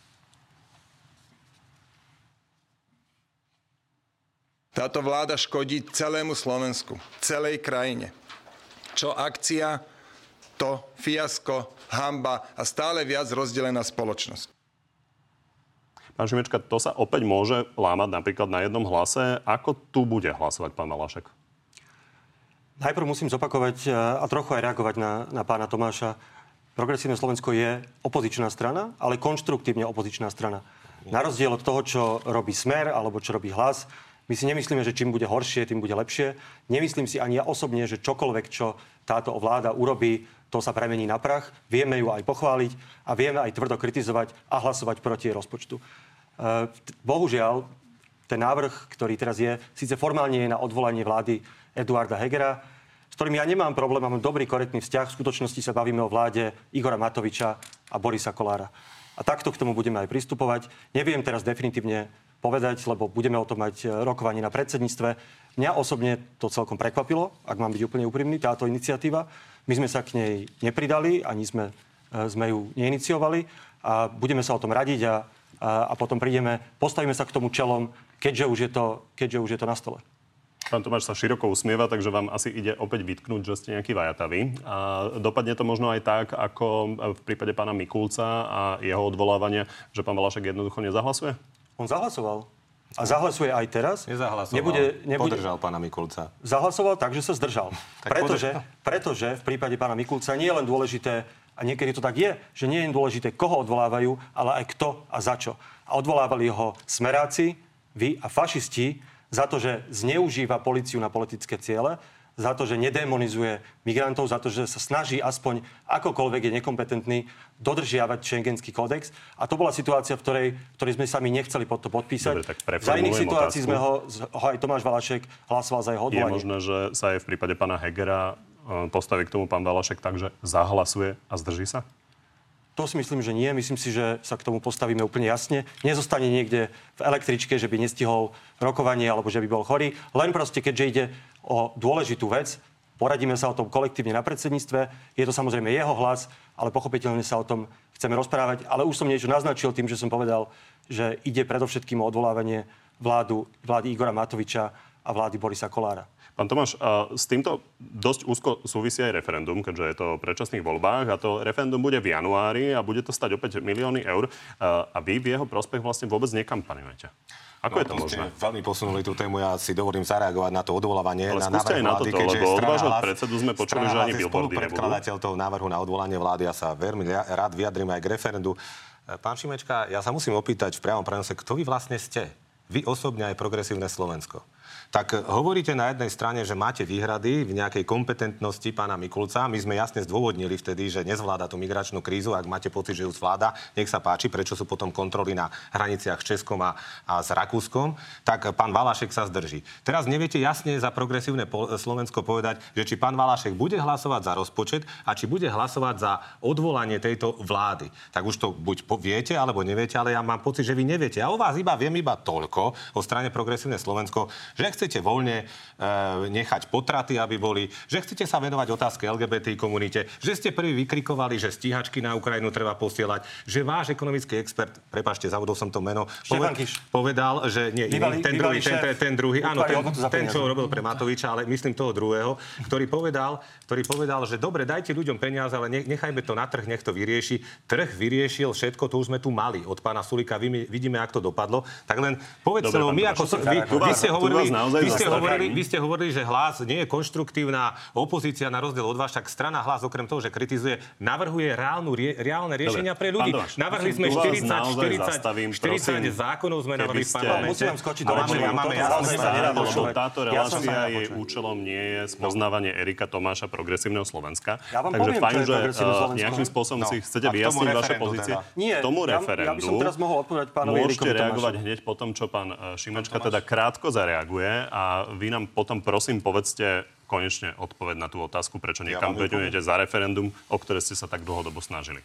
Táto vláda škodí celému Slovensku, celej krajine. Čo akcia, to fiasko, hamba a stále viac rozdelená spoločnosť.
Pán Šimečka, to sa opäť môže lámať napríklad na jednom hlase. Ako tu bude hlasovať pán Malašek?
Najprv musím zopakovať a trochu aj reagovať na, na pána Tomáša. Progresívne Slovensko je opozičná strana, ale konštruktívne opozičná strana. Na rozdiel od toho, čo robí Smer alebo čo robí Hlas, my si nemyslíme, že čím bude horšie, tým bude lepšie. Nemyslím si ani ja osobne, že čokoľvek, čo táto vláda urobí, to sa premení na prach. Vieme ju aj pochváliť a vieme aj tvrdo kritizovať a hlasovať proti rozpočtu. E, bohužiaľ, ten návrh, ktorý teraz je, síce formálne je na odvolanie vlády Eduarda Hegera, s ktorými ja nemám problém, mám dobrý, korektný vzťah. V skutočnosti sa bavíme o vláde Igora Matoviča a Borisa Kolára. A takto k tomu budeme aj pristupovať. Neviem teraz definitívne povedať, lebo budeme o tom mať e, rokovanie na predsedníctve. Mňa osobne to celkom prekvapilo, ak mám byť úplne úprimný, táto iniciatíva. My sme sa k nej nepridali, ani sme, e, sme ju neiniciovali a budeme sa o tom radiť a, a, a potom prídeme, postavíme sa k tomu čelom, keďže už je to, keďže už je to na stole.
Pán Tomáš sa široko usmieva, takže vám asi ide opäť vytknúť, že ste nejaký vajataví. A dopadne to možno aj tak, ako v prípade pána Mikulca a jeho odvolávania, že pán Valašek jednoducho nezahlasuje?
On zahlasoval. A zahlasuje aj teraz.
Nezahlasoval. Nebude, nebude... Podržal pána Mikulca.
Zahlasoval tak, že sa zdržal. pretože, pretože v prípade pána Mikulca nie je len dôležité, a niekedy to tak je, že nie je dôležité, koho odvolávajú, ale aj kto a za čo. A odvolávali ho smeráci, vy a fašisti, za to, že zneužíva policiu na politické ciele, za to, že nedemonizuje migrantov, za to, že sa snaží aspoň akokoľvek je nekompetentný dodržiavať šengenský kódex. A to bola situácia, v ktorej, v ktorej sme sami nechceli pod to podpísať.
Dobre,
za iných situácií sme ho, ho, aj Tomáš Valašek hlasoval za jeho odvolanie.
Je možné, že sa aj v prípade pána Hegera e, postaví k tomu pán Valašek tak, že zahlasuje a zdrží sa?
To si myslím, že nie. Myslím si, že sa k tomu postavíme úplne jasne. Nezostane niekde v električke, že by nestihol rokovanie alebo že by bol chorý. Len proste, keďže ide o dôležitú vec, poradíme sa o tom kolektívne na predsedníctve. Je to samozrejme jeho hlas, ale pochopiteľne sa o tom chceme rozprávať. Ale už som niečo naznačil tým, že som povedal, že ide predovšetkým o odvolávanie vládu, vlády Igora Matoviča a vlády Borisa Kolára.
Pán Tomáš, s týmto dosť úzko súvisí aj referendum, keďže je to o predčasných voľbách a to referendum bude v januári a bude to stať opäť milióny eur a vy v jeho prospech vlastne vôbec nekampanujete. Ako no, je to možné?
Veľmi posunuli tú tému, ja si dovolím zareagovať na to odvolávanie.
Ale
na návrh
aj na toto, lebo od vášho predsedu sme počuli, že ani billboardy nebudú.
toho návrhu na odvolanie vlády, ja sa veľmi rád vyjadrím aj k referendu. Pán Šimečka, ja sa musím opýtať v priamom prenose, kto vy vlastne ste? Vy osobne aj progresívne Slovensko tak hovoríte na jednej strane, že máte výhrady v nejakej kompetentnosti pána Mikulca. My sme jasne zdôvodnili vtedy, že nezvláda tú migračnú krízu. Ak máte pocit, že ju zvláda, nech sa páči, prečo sú potom kontroly na hraniciach s Českom a, a s Rakúskom, tak pán Valašek sa zdrží. Teraz neviete jasne za progresívne Slovensko povedať, že či pán Valašek bude hlasovať za rozpočet a či bude hlasovať za odvolanie tejto vlády. Tak už to buď viete, alebo neviete, ale ja mám pocit, že vy neviete. A o vás iba viem iba toľko o strane progresívne Slovensko, že chcete voľne e, nechať potraty, aby boli, že chcete sa venovať otázke LGBT komunite, že ste prvý vykrikovali, že stíhačky na Ukrajinu treba posielať, že váš ekonomický expert, prepašte, zavodol som to meno, poved, povedal, že nie, iný, ten, druhý, ten, ten, ten druhý, áno, ten, ten, čo robil pre Matoviča, ale myslím toho druhého, ktorý povedal, ktorý povedal, že dobre, dajte ľuďom peniaze, ale nechajme to na trh, nech to vyrieši. Trh vyriešil všetko, to už sme tu mali od pána Sulika, vidíme, ako to dopadlo. Tak len povedzte, my ako... Vy, vy ste hovorili,
naozaj
vy, ste hovorili, vy ste hovorili, že hlas nie je konštruktívna opozícia na rozdiel od vás, však strana hlas okrem toho, že kritizuje, navrhuje reálnu, rie, reálne riešenia pre ľudí.
pán
Navrhli sme
tu vás
40,
naozaj
40,
zastavím,
40
prosím.
zákonov sme navrhli v parlamente.
Musím skočiť do reči,
máme, jasné
táto relácia jej účelom nie je spoznávanie Erika Tomáša progresívneho Slovenska.
Ja vám
Takže
poviem,
fajn, že
Slovensko.
nejakým spôsobom
No.
si chcete vyjasniť vaše
referendu
pozície.
teda.
Nie,
K tomu
ja- ja by
referendu
som teraz mohol odpovedať pánovi
môžete reagovať hneď po tom, čo pán eh, Šimečka teda krátko zareaguje a vy nám potom prosím povedzte konečne odpoveď na tú otázku, prečo
Ja
nekampaňujete za referendum, o ktoré ste sa tak dlhodobo snažili.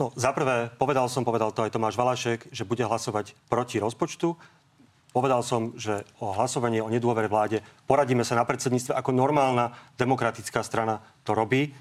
No, za prvé, povedal som, povedal to aj Tomáš Valašek, že bude hlasovať proti rozpočtu. Povedal som, že o hlasovanie o nedôvere vláde poradíme sa na predsedníctve, ako normálna demokratická strana to robí.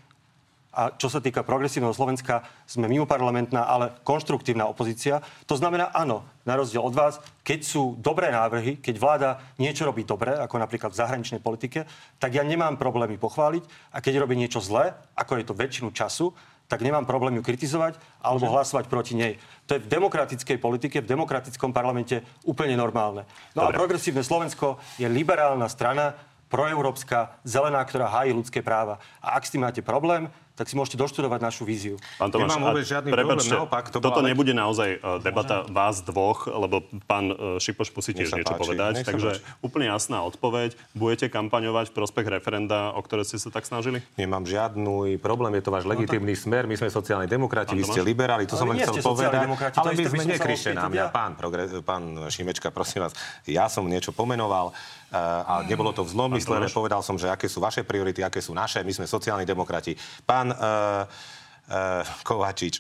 A čo sa týka progresívneho Slovenska, sme mimoparlamentná, ale konštruktívna opozícia. To znamená, áno, na rozdiel od vás, keď sú dobré návrhy, keď vláda niečo robí dobre, ako napríklad v zahraničnej politike, tak ja nemám problémy pochváliť. A keď robí niečo zlé, ako je to väčšinu času, tak nemám problém ju kritizovať alebo hlasovať proti nej. To je v demokratickej politike, v demokratickom parlamente úplne normálne. No a
Dobre.
progresívne Slovensko je liberálna strana, proeurópska, zelená, ktorá hájí ľudské práva. A ak s tým máte problém, tak si môžete doštudovať našu víziu.
Pán Tomáš,
Nemám vôbec žiadny
prepáčte,
problém, naopak, to
toto
bola-
nebude naozaj e, debata vás dvoch, lebo pán e, Šipoš musí tiež niečo
páči,
povedať. Takže
páči.
úplne jasná odpoveď. Budete kampaňovať v prospech referenda, o ktoré ste sa tak snažili?
Nemám žiadny problém, je to váš legitímny smer. My sme sociálni demokrati, vy ste liberáli, to
Ale
som len chcel povedať. Ale my sme nekrištenámia.
spýtať ja.
Pán, progre- pán Šimečka, prosím vás, ja som niečo pomenoval a nebolo to v zlom myslené. Povedal som, že aké sú vaše priority, aké sú naše. My sme sociálni demokrati. Pán uh, uh, Kovačič,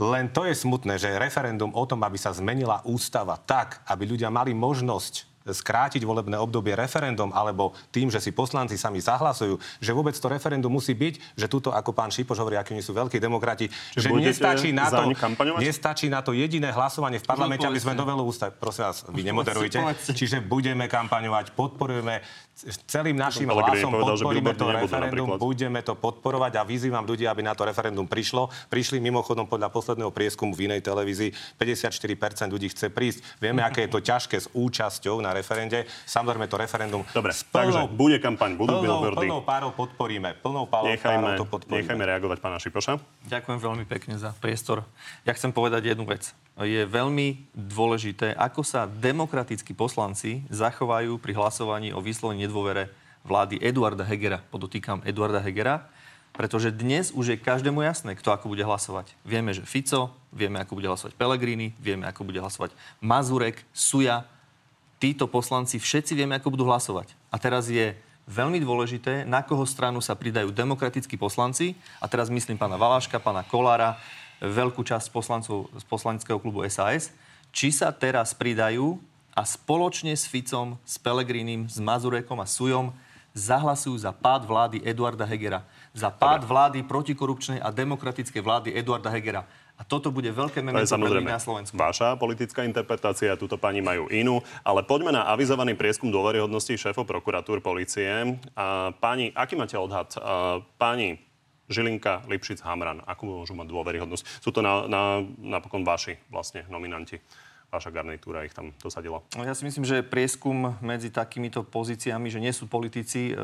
len to je smutné, že referendum o tom, aby sa zmenila ústava tak, aby ľudia mali možnosť skrátiť volebné obdobie referendum alebo tým, že si poslanci sami zahlasujú, že vôbec to referendum musí byť, že tuto, ako pán Šipoš hovorí, akí sú veľkí demokrati, že
budete
nestačí na, to, nestačí na to jediné hlasovanie v parlamente, aby sme novelu ústavy. Prosím vás, vy nemoderujte.
povedzte.
Čiže budeme kampaňovať, podporujeme celým našim hlasom,
povedal,
podporíme to referendum,
napríklad.
budeme to podporovať a vyzývam ľudí, aby na to referendum prišlo. Prišli mimochodom podľa posledného prieskumu v inej televízii, 54% ľudí chce prísť. Vieme, aké je to ťažké s účasťou na referende. Samozrejme to referendum
Dobre,
s
takže
plnou,
bude kampaň, budú
plnou,
billboardy.
plnou párou podporíme. Plnou párou,
Nechajme,
párou to podporíme.
nechajme reagovať pána Šipoša.
Ďakujem veľmi pekne za priestor. Ja chcem povedať jednu vec. Je veľmi dôležité, ako sa demokratickí poslanci zachovajú pri hlasovaní o vyslovení nedôvere vlády Eduarda Hegera. Podotýkam Eduarda Hegera, pretože dnes už je každému jasné, kto ako bude hlasovať. Vieme, že Fico, vieme, ako bude hlasovať Pellegrini, vieme, ako bude hlasovať Mazurek, Suja. Títo poslanci všetci vieme, ako budú hlasovať. A teraz je veľmi dôležité, na koho stranu sa pridajú demokratickí poslanci. A teraz myslím pána Valáška, pána Kolára, veľkú časť poslancov z poslaneckého klubu SAS. Či sa teraz pridajú a spoločne s Ficom, s Pelegrinim, s Mazurekom a Sujom zahlasujú za pád vlády Eduarda Hegera. Za pád vlády protikorupčnej a demokratickej vlády Eduarda Hegera. A toto bude veľké memento pre ľudí na Slovensku.
vaša politická interpretácia, túto pani majú inú, ale poďme na avizovaný prieskum dôveryhodnosti šéfov prokuratúr policie. A páni, aký máte odhad? A páni Žilinka, Lipšic, Hamran, akú môžu mať dôveryhodnosť? Sú to na, na, napokon vaši vlastne nominanti. Vaša garnitúra ich tam dosadila.
No, Ja si myslím, že prieskum medzi takýmito pozíciami, že nie sú politici, e,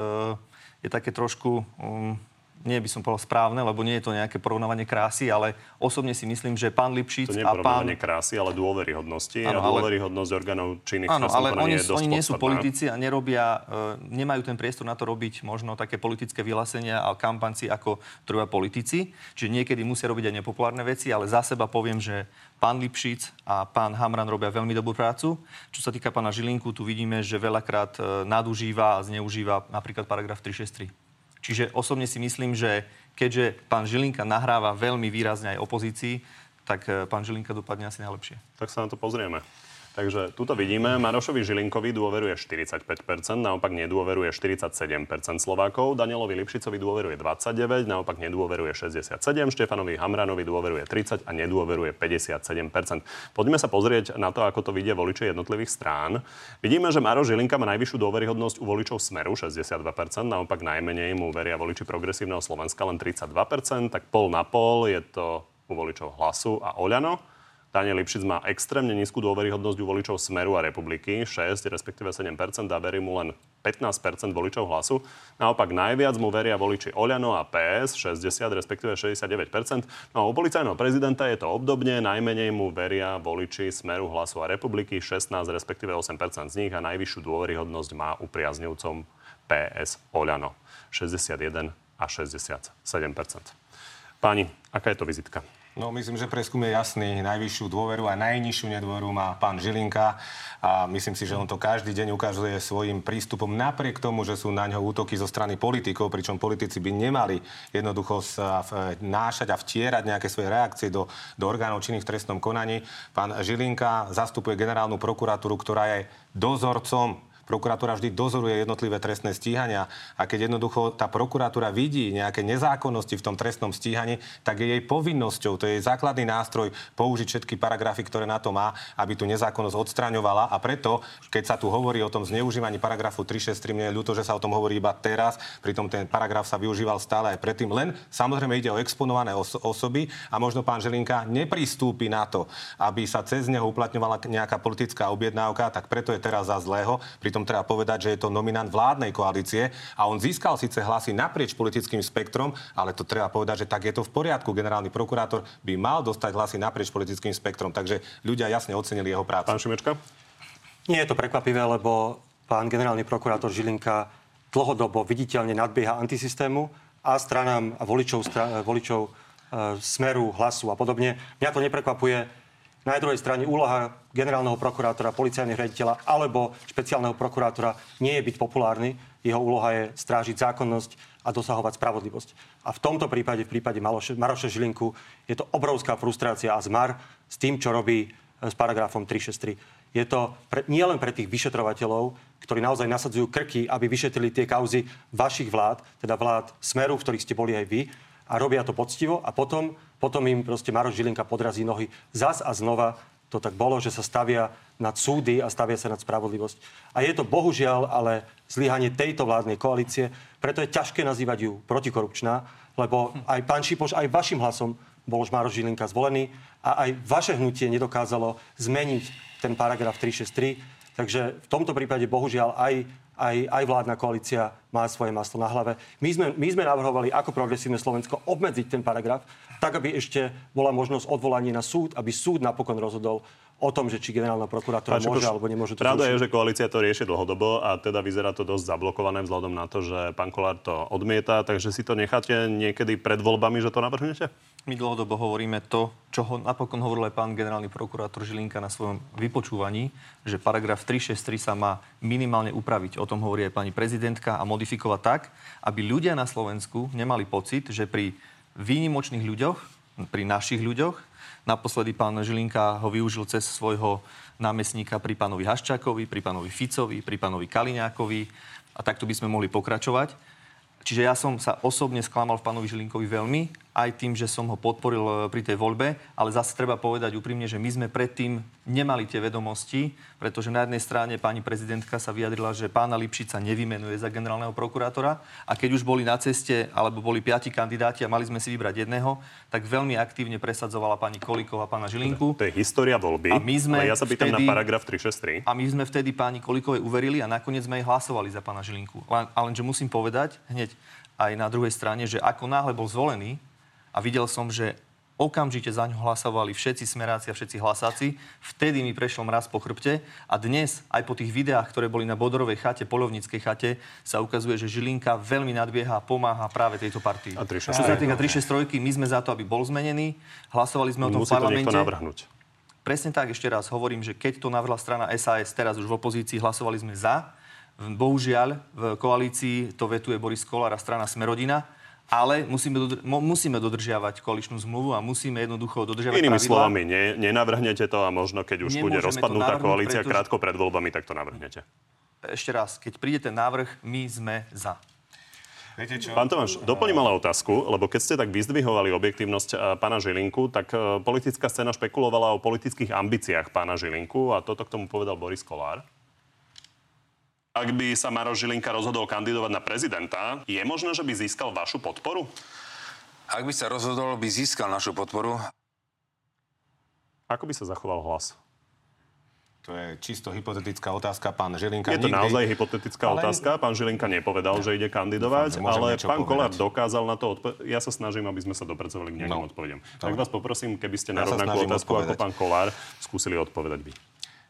je také trošku, um, nie by som povedal správne, lebo nie je to nejaké porovnávanie krásy, ale osobne si myslím, že pán Lipšic
To nie je
a pán...
krásy, ale dôveryhodnosti.
Áno,
a
ale-
dôveryhodnosť orgánov činných
Áno, ale oni,
je dosť
oni nie sú politici a nerobia, e, nemajú ten priestor na to robiť možno také politické vyhlásenia a kampanci, ako to robia politici. Čiže niekedy musia robiť aj nepopulárne veci, ale za seba poviem, že pán Lipšic a pán Hamran robia veľmi dobrú prácu. Čo sa týka pána Žilinku, tu vidíme, že veľakrát e, nadužíva a zneužíva napríklad paragraf 363. Čiže osobne si myslím, že keďže pán Žilinka nahráva veľmi výrazne aj opozícii, tak e, pán Žilinka dopadne asi najlepšie.
Tak sa na to pozrieme. Takže tuto vidíme, Marošovi Žilinkovi dôveruje 45%, naopak nedôveruje 47% Slovákov, Danielovi Lipšicovi dôveruje 29%, naopak nedôveruje 67%, Štefanovi Hamranovi dôveruje 30% a nedôveruje 57%. Poďme sa pozrieť na to, ako to vidia voliči jednotlivých strán. Vidíme, že Maroš Žilinka má najvyššiu dôveryhodnosť u voličov Smeru 62%, naopak najmenej mu veria voliči progresívneho Slovenska len 32%, tak pol na pol je to u voličov Hlasu a Oľano. Daniel Lipšic má extrémne nízku dôveryhodnosť u voličov Smeru a republiky, 6, respektíve 7 a verí mu len 15% voličov hlasu. Naopak najviac mu veria voliči Oľano a PS, 60, respektíve 69 No a u policajného prezidenta je to obdobne, najmenej mu veria voliči Smeru, Hlasu a republiky, 16, respektíve 8% z nich a najvyššiu dôveryhodnosť má priaznivcom PS Oľano, 61 a 67% Páni, aká je to vizitka?
No myslím, že preskum je jasný. Najvyššiu dôveru a najnižšiu nedôveru má pán Žilinka a myslím si, že on to každý deň ukazuje svojim prístupom napriek tomu, že sú na ňo útoky zo strany politikov, pričom politici by nemali jednoducho sa nášať a vtierať nejaké svoje reakcie do, do orgánov činných v trestnom konaní. Pán Žilinka zastupuje generálnu prokuratúru, ktorá je dozorcom prokuratúra vždy dozoruje jednotlivé trestné stíhania a keď jednoducho tá prokuratúra vidí nejaké nezákonnosti v tom trestnom stíhaní, tak je jej povinnosťou, to je jej základný nástroj použiť všetky paragrafy, ktoré na to má, aby tú nezákonnosť odstraňovala a preto, keď sa tu hovorí o tom zneužívaní paragrafu 363, mne je ľúto, že sa o tom hovorí iba teraz, pritom ten paragraf sa využíval stále aj predtým, len samozrejme ide o exponované os- osoby a možno pán Želinka nepristúpi na to, aby sa cez neho uplatňovala nejaká politická objednávka, tak preto je teraz za zlého. Pritom pritom treba povedať, že je to nominant vládnej koalície a on získal síce hlasy naprieč politickým spektrom, ale to treba povedať, že tak je to v poriadku. Generálny prokurátor by mal dostať hlasy naprieč politickým spektrom, takže ľudia jasne ocenili jeho prácu.
Pán Šimečka?
Nie je to prekvapivé, lebo pán generálny prokurátor Žilinka dlhodobo viditeľne nadbieha antisystému a stranám a voličov, stra, voličov e, smeru, hlasu a podobne. Mňa to neprekvapuje. Na druhej strane úloha generálneho prokurátora, policajného riaditeľa alebo špeciálneho prokurátora nie je byť populárny. Jeho úloha je strážiť zákonnosť a dosahovať spravodlivosť. A v tomto prípade, v prípade Maroša, Žilinku, je to obrovská frustrácia a zmar s tým, čo robí e, s paragrafom 363. Je to pre, nie len pre tých vyšetrovateľov, ktorí naozaj nasadzujú krky, aby vyšetrili tie kauzy vašich vlád, teda vlád Smeru, v ktorých ste boli aj vy, a robia to poctivo a potom, potom im proste Maroš Žilinka podrazí nohy. Zas a znova to tak bolo, že sa stavia nad súdy a stavia sa nad spravodlivosť. A je to bohužiaľ ale zlyhanie tejto vládnej koalície, preto je ťažké nazývať ju protikorupčná, lebo aj pán Šipoš, aj vašim hlasom bol už Maroš Žilinka zvolený a aj vaše hnutie nedokázalo zmeniť ten paragraf 363. Takže v tomto prípade bohužiaľ aj aj, aj vládna koalícia má svoje maslo na hlave. My sme, my sme navrhovali ako progresívne Slovensko obmedziť ten paragraf, tak aby ešte bola možnosť odvolania na súd, aby súd napokon rozhodol o tom, že či generálna prokurátora môže alebo nemôže to
Pravda je, že koalícia to rieši dlhodobo a teda vyzerá to dosť zablokované vzhľadom na to, že pán Kolár to odmieta, takže si to necháte niekedy pred voľbami, že to navrhnete?
My dlhodobo hovoríme to, čo ho napokon hovoril aj pán generálny prokurátor Žilinka na svojom vypočúvaní, že paragraf 363 sa má minimálne upraviť. O tom hovorí aj pani prezidentka a modifikovať tak, aby ľudia na Slovensku nemali pocit, že pri výnimočných ľuďoch, pri našich ľuďoch, Naposledy pán Žilinka ho využil cez svojho námestníka pri pánovi Haščákovi, pri pánovi Ficovi, pri pánovi Kaliňákovi a takto by sme mohli pokračovať. Čiže ja som sa osobne sklamal v pánovi Žilinkovi veľmi aj tým, že som ho podporil e, pri tej voľbe, ale zase treba povedať úprimne, že my sme predtým nemali tie vedomosti, pretože na jednej strane pani prezidentka sa vyjadrila, že pána Lipšica nevymenuje za generálneho prokurátora a keď už boli na ceste, alebo boli piati kandidáti a mali sme si vybrať jedného, tak veľmi aktívne presadzovala pani Kolikov a pána Žilinku.
To je história voľby, a my sme ale ja sa pýtam vtedy, na paragraf 363.
A my sme vtedy pani Kolikovej uverili a nakoniec sme aj hlasovali za pána Žilinku. Ale lenže musím povedať hneď aj na druhej strane, že ako náhle bol zvolený, a videl som, že okamžite za ňu hlasovali všetci smeráci a všetci hlasáci. Vtedy mi prešiel mraz po chrbte a dnes aj po tých videách, ktoré boli na Bodorovej chate, polovníckej chate, sa ukazuje, že Žilinka veľmi nadbieha a pomáha práve tejto partii. A Čo sa týka 363, my sme za to, aby bol zmenený. Hlasovali sme o tom
Musí
v parlamente.
To navrhnúť.
Presne tak, ešte raz hovorím, že keď to navrhla strana SAS, teraz už v opozícii, hlasovali sme za. Bohužiaľ, v koalícii to vetuje Boris Kolár a strana Smerodina ale musíme, dodr- musíme dodržiavať koaličnú zmluvu a musíme jednoducho dodržiavať
Inými
pravidla.
slovami, ne, nenavrhnete to a možno keď už Nemôžeme bude rozpadnutá koalícia pretože... krátko pred voľbami, tak to navrhnete.
Ešte raz, keď príde ten návrh, my sme za.
Viete čo? Pán Tomáš, doplním ale otázku, lebo keď ste tak vyzdvihovali objektívnosť eh, pána Žilinku, tak eh, politická scéna špekulovala o politických ambíciách pána Žilinku a toto k tomu povedal Boris Kolár ak by sa Maroš Žilinka rozhodol kandidovať na prezidenta, je možné, že by získal vašu podporu?
Ak by sa rozhodol, by získal našu podporu.
Ako by sa zachoval hlas?
To je čisto hypotetická otázka. Pán Žilinka
Je to
nikdy...
naozaj hypotetická
Ale-
otázka. Pán Žilinka nepovedal, že ide kandidovať,
Dúfam,
ale pán Kolár dokázal na to odpovedať. Ja sa snažím, aby sme sa dopracovali k nejakým
No.
odpovediam. Tak vás poprosím, keby ste na
Ja
rovnakú otázku ako
odpovedať.
pán Kolár skúsili odpovedať vy.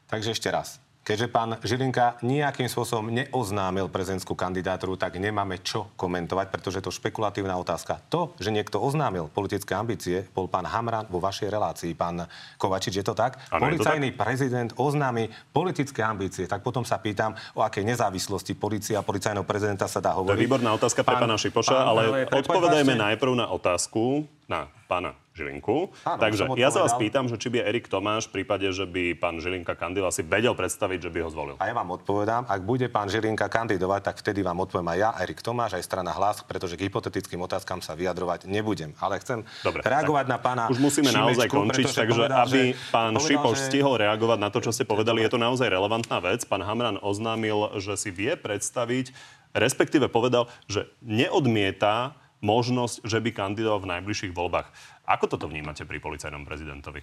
Takže ešte raz. Keďže pán Žilinka nejakým spôsobom neoznámil prezidentskú kandidatúru, tak nemáme čo komentovať, pretože to špekulatívna otázka. To, že niekto oznámil politické ambície, bol pán Hamran vo vašej relácii. Pán Kovačič, je to tak?
Áno, je to
Policajný prezident oznámi politické ambície. Tak potom sa pýtam, o akej nezávislosti policia a policajného prezidenta sa dá
To je
hovoriť.
výborná otázka pre
Pán-
pána Šipoša,
pán-
ale,
ale
odpovedajme najprv na otázku na pána Žilinku.
Áno,
Takže ja sa vás pýtam, že či by Erik Tomáš v prípade, že by pán Žilinka kandidoval, si vedel predstaviť, že by ho zvolil.
A ja vám odpovedám, ak bude pán Žilinka kandidovať, tak vtedy vám odpoviem aj ja, Erik Tomáš, aj strana Hlas, pretože k hypotetickým otázkam sa vyjadrovať nebudem. Ale chcem
Dobre,
reagovať
tak
na pána
Už musíme naozaj
Šimečku,
končiť,
pretože
takže
povedal,
aby
že-
pán
povedal,
Šipoš
že-
stihol reagovať na to, čo ste povedali, je to naozaj relevantná vec. Pán Hamran oznámil, že si vie predstaviť, respektíve povedal, že neodmieta možnosť, že by kandidoval v najbližších voľbách. Ako toto vnímate pri policajnom prezidentovi?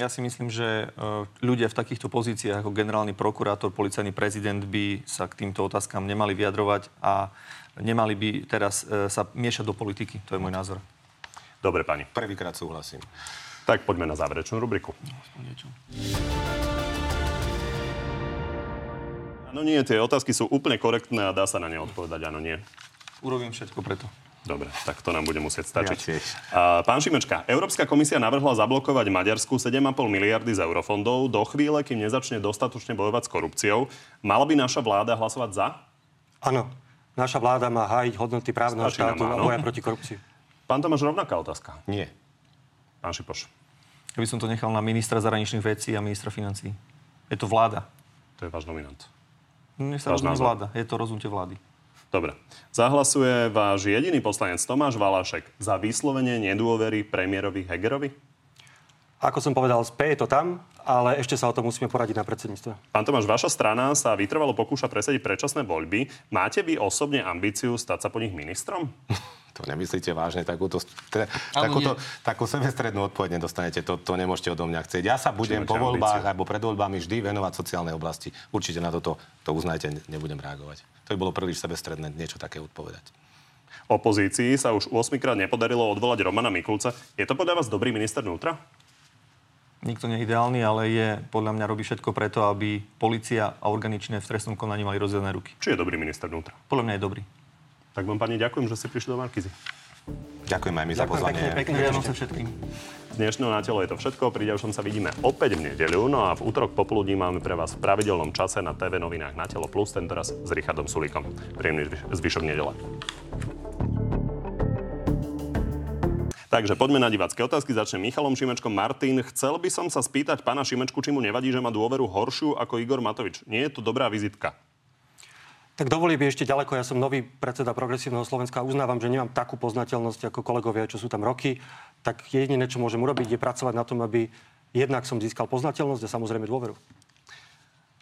Ja si myslím, že e, ľudia v takýchto pozíciách ako generálny prokurátor, policajný prezident by sa k týmto otázkam nemali vyjadrovať a nemali by teraz e, sa miešať do politiky. To je môj názor.
Dobre, pani.
Prvýkrát súhlasím.
Tak poďme na záverečnú rubriku. Áno, nie, tie otázky sú úplne korektné a dá sa na ne odpovedať, áno, nie.
Urobím všetko preto.
Dobre, tak to nám bude musieť stačiť.
Ja
pán Šimečka, Európska komisia navrhla zablokovať Maďarsku 7,5 miliardy z eurofondov do chvíle, kým nezačne dostatočne bojovať s korupciou. Mala by naša vláda hlasovať za?
Áno, naša vláda má hájiť hodnoty právneho
Stačí
štátu a boja proti korupcii.
Pán Tomáš, rovnaká otázka.
Nie.
Pán Šipoš,
Ja by som to nechal na ministra zahraničných vecí a ministra financí. Je to vláda.
to je váš nominant.
Dnes sa
Váš
vláda. Je to rozhodnutie vlády.
Dobre. Zahlasuje váš jediný poslanec Tomáš Valašek za vyslovenie nedôvery premiérovi Hegerovi?
Ako som povedal, speje to tam, ale ešte sa o tom musíme poradiť na predsedníctve.
Pán Tomáš, vaša strana sa vytrvalo pokúša presadiť predčasné voľby. Máte vy osobne ambíciu stať sa po nich ministrom?
To nemyslíte vážne, takúto,
Áno,
takúto, takú sebestrednú odpoveď nedostanete. To, to nemôžete odo mňa chcieť. Ja sa budem po voľbách alebo pred voľbami vždy venovať sociálnej oblasti. Určite na toto, to uznajte, ne- nebudem reagovať. To by bolo príliš sebestredné niečo také odpovedať.
Opozícii sa už 8 krát nepodarilo odvolať Romana Mikulca. Je to podľa vás dobrý minister vnútra?
Nikto nie je ideálny, ale je, podľa mňa robí všetko preto, aby policia a organičné v trestnom konaní mali rozdelené ruky.
Či je dobrý minister vnútra?
Podľa mňa je dobrý.
Tak vám, pani, ďakujem, že ste prišli do Markizy.
Ďakujem aj my za
Ďakujem
pozvanie.
pekne, pekne.
Vianoce všetkým.
Dnešného na telo je to všetko. Pri ďalšom sa vidíme opäť v nedeľu. No a v útorok popoludní máme pre vás v pravidelnom čase na TV novinách na telo plus, tentoraz s Richardom Sulíkom. Príjemný zvyš- zvyšok nedele. Takže poďme na divácké otázky. Začnem Michalom Šimečkom. Martin, chcel by som sa spýtať pána Šimečku, či mu nevadí, že má dôveru horšiu ako Igor Matovič. Nie je to dobrá vizitka.
Tak dovolí by ešte ďaleko, ja som nový predseda Progresívneho Slovenska a uznávam, že nemám takú poznateľnosť ako kolegovia, čo sú tam roky. Tak jediné, čo môžem urobiť, je pracovať na tom, aby jednak som získal poznateľnosť a samozrejme dôveru.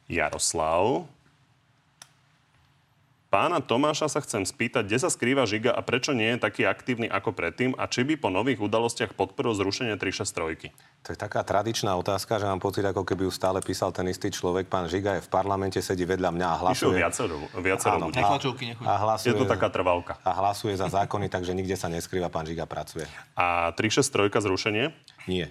Jaroslav. Pána Tomáša sa chcem spýtať, kde sa skrýva Žiga a prečo nie je taký aktívny ako predtým a či by po nových udalostiach podporil zrušenie 363.
To je taká tradičná otázka, že mám pocit, ako keby ju stále písal ten istý človek. Pán Žiga je v parlamente, sedí vedľa mňa a
Píšu
hlasuje.
viacero, viacero
Áno,
ľudí.
Nechoď.
A hlasuje,
Je to taká trvalka.
a hlasuje za zákony, takže nikde sa neskrýva, pán Žiga pracuje.
A 363 zrušenie?
Nie.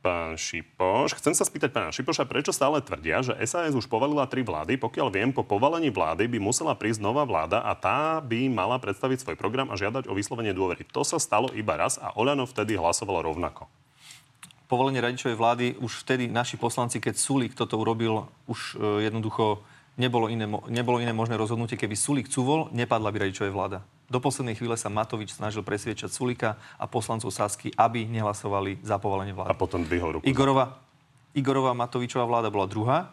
Pán Šipoš. Chcem sa spýtať pána Šipoša, prečo stále tvrdia, že SAS už povalila tri vlády. Pokiaľ viem, po povalení vlády by musela prísť nová vláda a tá by mala predstaviť svoj program a žiadať o vyslovenie dôvery. To sa stalo iba raz a Oľano vtedy hlasovalo rovnako.
Povolenie radičovej vlády, už vtedy naši poslanci, keď Sulík toto urobil, už e, jednoducho nebolo iné, nebolo iné možné rozhodnutie. Keby Sulík cuvol, nepadla by radičovej vláda. Do poslednej chvíle sa Matovič snažil presviečať Sulíka a poslancov Sasky, aby nehlasovali za povolenie
A
vlády.
potom dvihol ruku.
Igorova, Igorova Matovičová vláda bola druhá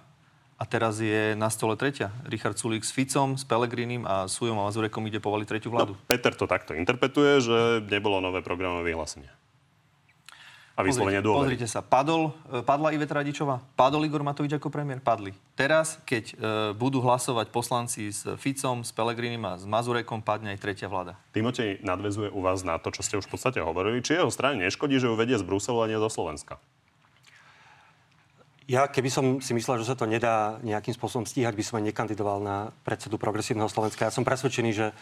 a teraz je na stole tretia. Richard Sulík s Ficom, s Pelegrinim a Sujom a Mazurekom ide povaliť tretiu vládu.
No, Peter to takto interpretuje, že nebolo nové programové vyhlásenie. A vyslovenie
Pozrite,
dôvery.
pozrite sa, padol, e, padla Iveta Radičová, padol Igor Matovič ako premiér, padli. Teraz, keď e, budú hlasovať poslanci s Ficom, s Pelegrinim a s Mazurekom, padne aj tretia vláda.
Timotej nadvezuje u vás na to, čo ste už v podstate hovorili. Či jeho strane neškodí, že ju vedie z Bruselu a nie zo Slovenska?
Ja, keby som si myslel, že sa to nedá nejakým spôsobom stíhať, by som aj nekandidoval na predsedu progresívneho Slovenska. Ja som presvedčený, že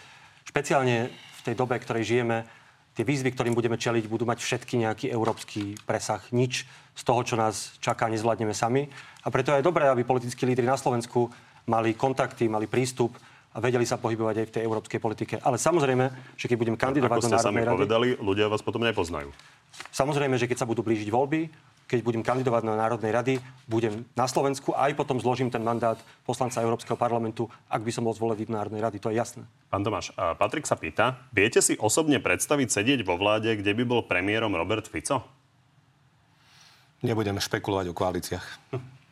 špeciálne v tej dobe, ktorej žijeme, tie výzvy, ktorým budeme čeliť, budú mať všetky nejaký európsky presah. Nič z toho, čo nás čaká, nezvládneme sami. A preto je dobré, aby politickí lídry na Slovensku mali kontakty, mali prístup a vedeli sa pohybovať aj v tej európskej politike. Ale samozrejme, že keď budem kandidovať
Ako
do Národnej rady...
povedali, ľudia vás potom nepoznajú.
Samozrejme, že keď sa budú blížiť voľby, keď budem kandidovať na Národnej rady, budem na Slovensku a aj potom zložím ten mandát poslanca Európskeho parlamentu, ak by som bol zvolený do Národnej rady. To je jasné.
Pán Tomáš, Patrik sa pýta, viete si osobne predstaviť sedieť vo vláde, kde by bol premiérom Robert Fico?
Nebudeme špekulovať o koalíciách.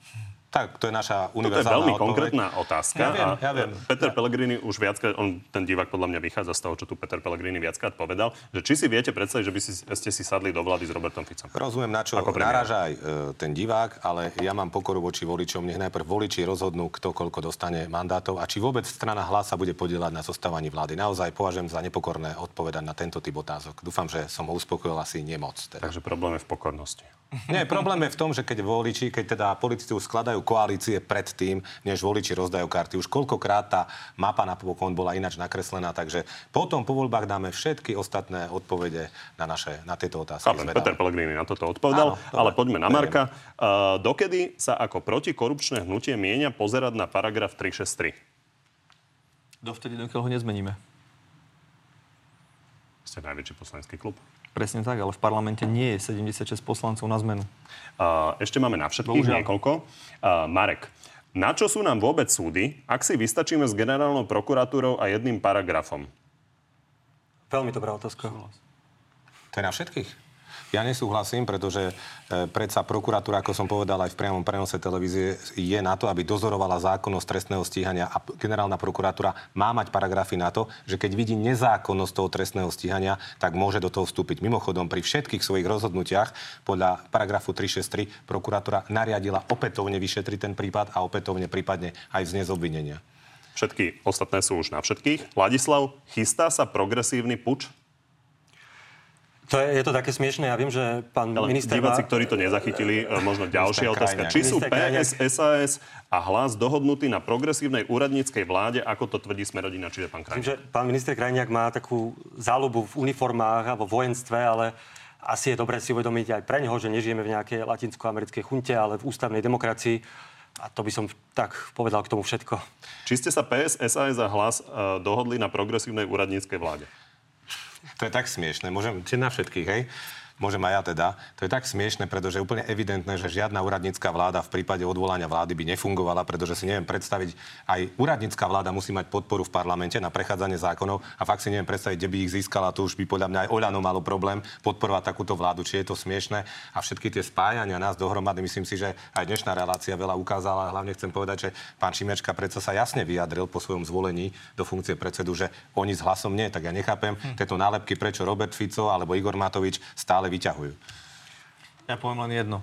Tak, to je naša
Toto je
univerzálna
veľmi
odpoveď.
konkrétna otázka.
Ja viem, ja viem.
Peter Pellegrini už viackrát, on, ten divák podľa mňa vychádza z toho, čo tu Peter Pellegrini viackrát povedal, že či si viete predstaviť, že by si, ste si sadli do vlády s Robertom Ficom.
Rozumiem, na čo naráža aj e, ten divák, ale ja mám pokoru voči voličom. Nech najprv voliči rozhodnú, kto koľko dostane mandátov a či vôbec strana hlas sa bude podielať na zostávaní vlády. Naozaj považujem za nepokorné odpovedať na tento typ otázok. Dúfam, že som ho uspokojil asi nemoc. Teda.
Takže problém je v pokornosti.
Nie, problém je v tom, že keď voliči, keď teda politici skladajú koalície pred tým, než voliči rozdajú karty. Už koľkokrát tá mapa napokon bola ináč nakreslená, takže potom po voľbách dáme všetky ostatné odpovede na, naše, na tieto otázky.
Chápem. Peter Pellegrini na toto odpovedal,
Áno, dobre.
ale poďme na. Marka. Uh, dokedy sa ako protikorupčné hnutie mienia pozerať na paragraf 363?
Dovtedy, dokiaľ ho nezmeníme.
Ste najväčší poslanecký klub.
Presne tak, ale v parlamente nie je 76 poslancov na zmenu.
Uh, ešte máme na všetkých
Bohužiaľ.
niekoľko. Uh, Marek, na čo sú nám vôbec súdy, ak si vystačíme s generálnou prokuratúrou a jedným paragrafom?
Veľmi dobrá otázka.
To je na všetkých? Ja nesúhlasím, pretože e, predsa prokuratúra, ako som povedal aj v priamom prenose televízie, je na to, aby dozorovala zákonnosť trestného stíhania a generálna prokuratúra má mať paragrafy na to, že keď vidí nezákonnosť toho trestného stíhania, tak môže do toho vstúpiť. Mimochodom, pri všetkých svojich rozhodnutiach podľa paragrafu 363 prokuratúra nariadila opätovne vyšetriť ten prípad a opätovne prípadne aj vzniesť obvinenia.
Všetky ostatné sú už na všetkých. Ladislav, chystá sa progresívny puč?
To je, je to také smiešné. Ja viem, že pán
Ale
minister
diváci,
má...
ktorí to nezachytili, e, možno ďalšia otázka. Či sú. PS, SAS a hlas dohodnutí na progresívnej úradníckej vláde, ako to tvrdí Smerodina, čiže pán Krajniak?
že pán minister Krajniak má takú záľubu v uniformách a vo vojenstve, ale asi je dobré si uvedomiť aj pre neho, že nežijeme v nejakej latinsko-americkej chunte, ale v ústavnej demokracii. A to by som tak povedal k tomu všetko.
Či ste sa PS, SAS a hlas e, dohodli na progresívnej úradníckej vláde?
To je tak smiešne. Môžem, či na všetkých, hej? Môžem aj ja teda. To je tak smiešne, pretože je úplne evidentné, že žiadna úradnícka vláda v prípade odvolania vlády by nefungovala, pretože si neviem predstaviť, aj úradnícka vláda musí mať podporu v parlamente na prechádzanie zákonov a fakt si neviem predstaviť, kde by ich získala, to už by podľa mňa aj Oľano malo problém podporovať takúto vládu, či je to smiešne. A všetky tie spájania nás dohromady, myslím si, že aj dnešná relácia veľa ukázala. Hlavne chcem povedať, že pán Šimečka predsa sa jasne vyjadril po svojom zvolení do funkcie predsedu, že oni s hlasom nie. Tak ja nechápem hm. tieto nálepky, prečo Robert Fico alebo Igor Matovič stále vyťahujú.
Ja poviem len jedno.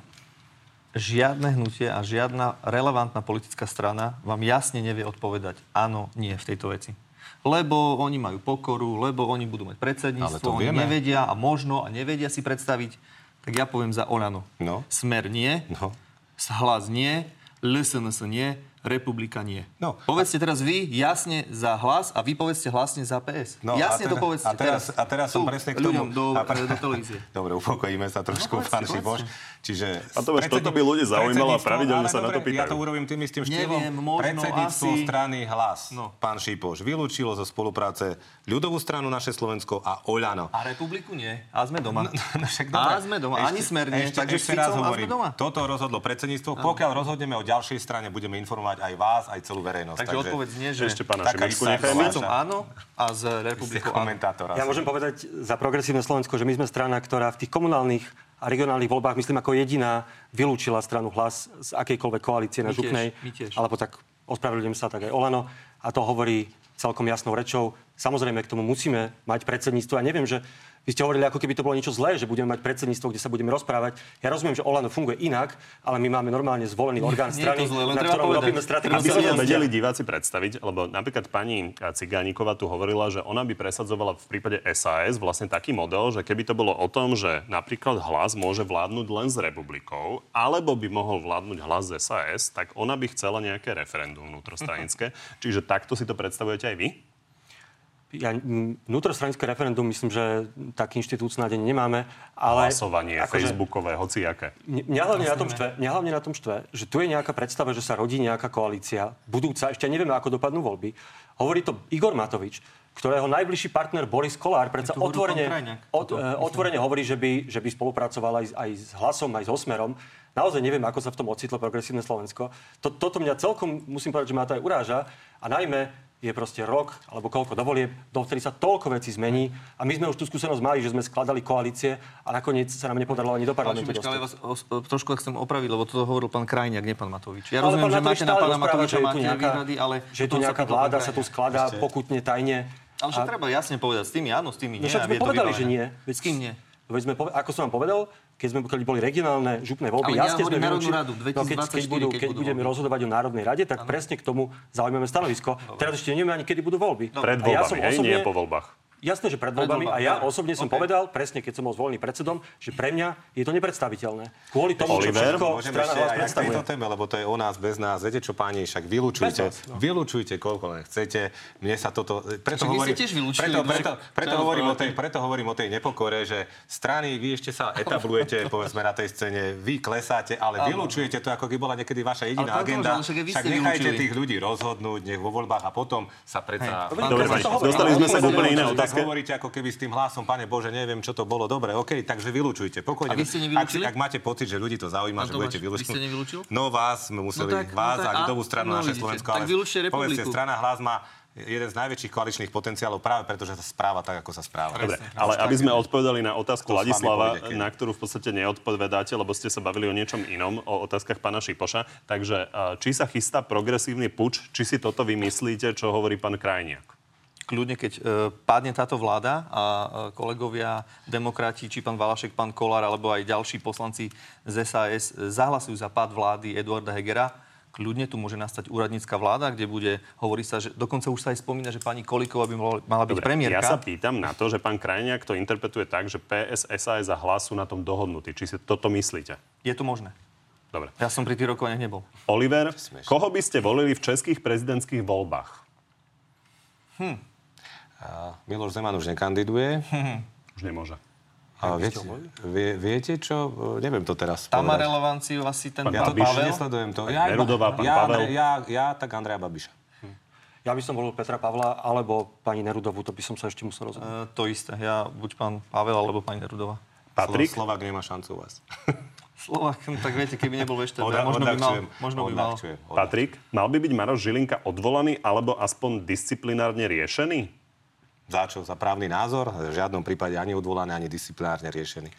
Žiadne hnutie a žiadna relevantná politická strana vám jasne nevie odpovedať áno, nie v tejto veci. Lebo oni majú pokoru, lebo oni budú mať
Ale
predsedníctvo,
to
oni
vieme.
nevedia a možno a nevedia si predstaviť. Tak ja poviem za Olano.
No.
Smer nie,
No.
hlas nie, LSNS nie, Republika nie.
No.
Povedzte teraz vy jasne za hlas a vy povedzte hlasne za PS.
No,
jasne
a teraz,
to povedzte
a teraz, A teraz som
Tu,
presne k tomu...
ľuďom do,
a pre-
do televízie.
Dobre, upokojíme sa trošku,
No,
pán Šipoš. Čiže...
A to vieš, toto by ľudí zaujímalo a pravidelne sa na to
Ja
pýtajú.
to urobím tým istým štýlom.
Neviem, možno,
Predsedníctvo
asi-
strany Hlas,
No.
pán Šipoš, vylúčilo zo spolupráce ľudovú stranu Naše Slovensko a Oľano.
A republiku nie. A sme doma.
No však
A sme doma. Ani smer nie.
Ešte,
Takže
ešte raz
a
hovorím, toto rozhodlo predsedníctvo. Pokiaľ rozhodneme o ďalšej strane, budeme informovať aj vás, aj celú verejnosť.
Takže odpoveď znie, že
Ešte pána Šimečku nechajme.
áno a
Ste
republikou áno.
komentátor.
Ja môžem povedať za progresívne Slovensko, že my sme strana, ktorá v tých komunálnych a regionálnych voľbách, myslím, ako jediná vylúčila stranu hlas z akejkoľvek koalície na Župnej. Alebo tak ospravedlňujem sa, tak aj Olano. A to hovorí celkom jasnou rečou. Samozrejme, k tomu musíme mať predsedníctvo. Ja neviem, že Vy ste hovorili, ako keby to bolo niečo zlé, že budeme mať predsedníctvo, kde sa budeme rozprávať. Ja rozumiem, že Olano funguje inak, ale my máme normálne zvolený orgán strany,
zlé,
na ktorom
povedať.
robíme stratégiu.
Aby si to vedeli diváci predstaviť, lebo napríklad pani Cigániková tu hovorila, že ona by presadzovala v prípade SAS vlastne taký model, že keby to bolo o tom, že napríklad hlas môže vládnuť len s republikou, alebo by mohol vládnuť hlas z SAS, tak ona by chcela nejaké referendum vnútrostranické. Čiže takto si to predstavujete aj vy?
Ja, vnútrostranické referendum, myslím, že taký inštitút snáď nemáme. Ale
Hlasovanie, akože, facebookové, hociaké.
Mňa hlavne, na tom štve, mňa hlavne na tom štve, že tu je nejaká predstava, že sa rodí nejaká koalícia, budúca, ešte nevieme, ako dopadnú voľby. Hovorí to Igor Matovič, ktorého najbližší partner Boris Kolár predsa otvorene, od, otvorene hovorí, že by, že by spolupracoval aj, aj s hlasom, aj s Osmerom. Naozaj neviem, ako sa v tom ocitlo progresívne Slovensko. To, toto mňa celkom, musím povedať, že ma to aj uráža. A najmä je proste rok, alebo koľko dovolie, do ktorých sa toľko vecí zmení. A my sme už tú skúsenosť mali, že sme skladali koalície a nakoniec sa nám nepodarilo ani do parlamentu
dostať. Ale vás o, trošku chcem opraviť, lebo toto hovoril pán Krajniak, nie pán Matovič. Ja ale rozumiem, že máte na pána Matoviča máte nejaká, výhrady, ale...
Že tu nejaká vláda sa tu skladá pokutne, tajne.
Ale že treba jasne povedať, s tými áno, s tými
nie. No však sme povedali, že nie.
S kým nie?
Veď sme, ako som vám povedal, keď sme keď boli regionálne župné voľby,
Ale jasne
sme
vylúčili, radu, 2024, no, keď, keď,
budú, keď, keď budeme voľby. rozhodovať o Národnej rade, tak ano. presne k tomu zaujímame stanovisko. Dobre. Teraz ešte nevieme ani, kedy budú voľby.
Pred voľbami, ja som osobne, nie po voľbách.
Jasné, že pred voľbami. A ja osobne som okay. povedal, presne keď som bol zvolený predsedom, že pre mňa je to nepredstaviteľné. Kvôli tomu, čo všetko strana vás predstavuje.
tejto téme, lebo to je o nás, bez nás. Viete čo, páni, však vylúčujte, no. vylúčujte, koľko len chcete. Mne sa toto... Preto hovorím,
tiež
preto, preto, preto, hovorím o tej, preto hovorím o tej nepokore, že strany, vy ešte sa etablujete, povedzme, na tej scéne, vy klesáte, ale vylúčujete to, ako keby bola niekedy vaša jediná agenda. Však nechajte tých ľudí rozhodnúť, nech vo voľbách a potom sa predsa...
Dobre, dostali sme sa úplne iné otázke.
Hovoríte ako keby s tým hlasom, pane Bože, neviem, čo to bolo. Dobre, OK, takže vylúčujte. Pokojne.
A vy ste
ak, ak, máte pocit, že ľudí to zaujíma, že budete vylúčiť.
Vy ste nevylúčil?
No vás sme museli, no tak, vás no tak, a ľudovú stranu no, naše Slovensko.
Tak vylúčte republiku.
Povedzte, strana hlas má jeden z najväčších koaličných potenciálov práve preto, že sa správa tak, ako sa správa.
Dobre, ale aby sme odpovedali na otázku Ladislava, na ktorú v podstate neodpovedáte, lebo ste sa bavili o niečom inom, o otázkach pána Šipoša. Takže či sa chystá progresívny puč, či si toto vymyslíte, čo hovorí pán Krajniak?
Kľudne, keď e, padne táto vláda a e, kolegovia, demokrati, či pán Valašek, pán Kolár, alebo aj ďalší poslanci z SAS e, zahlasujú za pád vlády Eduarda Hegera, kľudne tu môže nastať úradnícka vláda, kde bude, hovorí sa, že dokonca už sa aj spomína, že pani Kolíková by mala byť Dobre, premiérka.
Ja sa pýtam na to, že pán Krajniak to interpretuje tak, že PS, SAS a hlas sú na tom dohodnutí. Či si toto myslíte?
Je to možné.
Dobre.
Ja som pri tých rokovaniach nebol.
Oliver, koho by ste volili v českých prezidentských voľbách?
Hm. Miloš Zeman už nekandiduje.
Už nemôže.
A viete, vie, viete čo? Neviem to teraz
Tam má relevanciu asi ten
pán ja
to Pavel?
nesledujem to.
Ja, Nerudová, pán
ja,
Pavel?
Ja, ja, tak Andreja Babiša. Hm.
Ja by som volil Petra Pavla alebo pani Nerudovú, to by som sa ešte musel rozhodnúť.
E, to isté, ja buď pán Pavel alebo pani Nerudová.
Patrik?
Slovak nemá šancu u vás.
Slovak, no tak viete, keby nebol ešte, Oda, možno by mal. Možno by mal.
Patrik, mal by byť Maroš Žilinka odvolaný alebo aspoň disciplinárne riešený?
Za čo? Za právny názor? V žiadnom prípade ani odvolaný, ani disciplinárne riešený.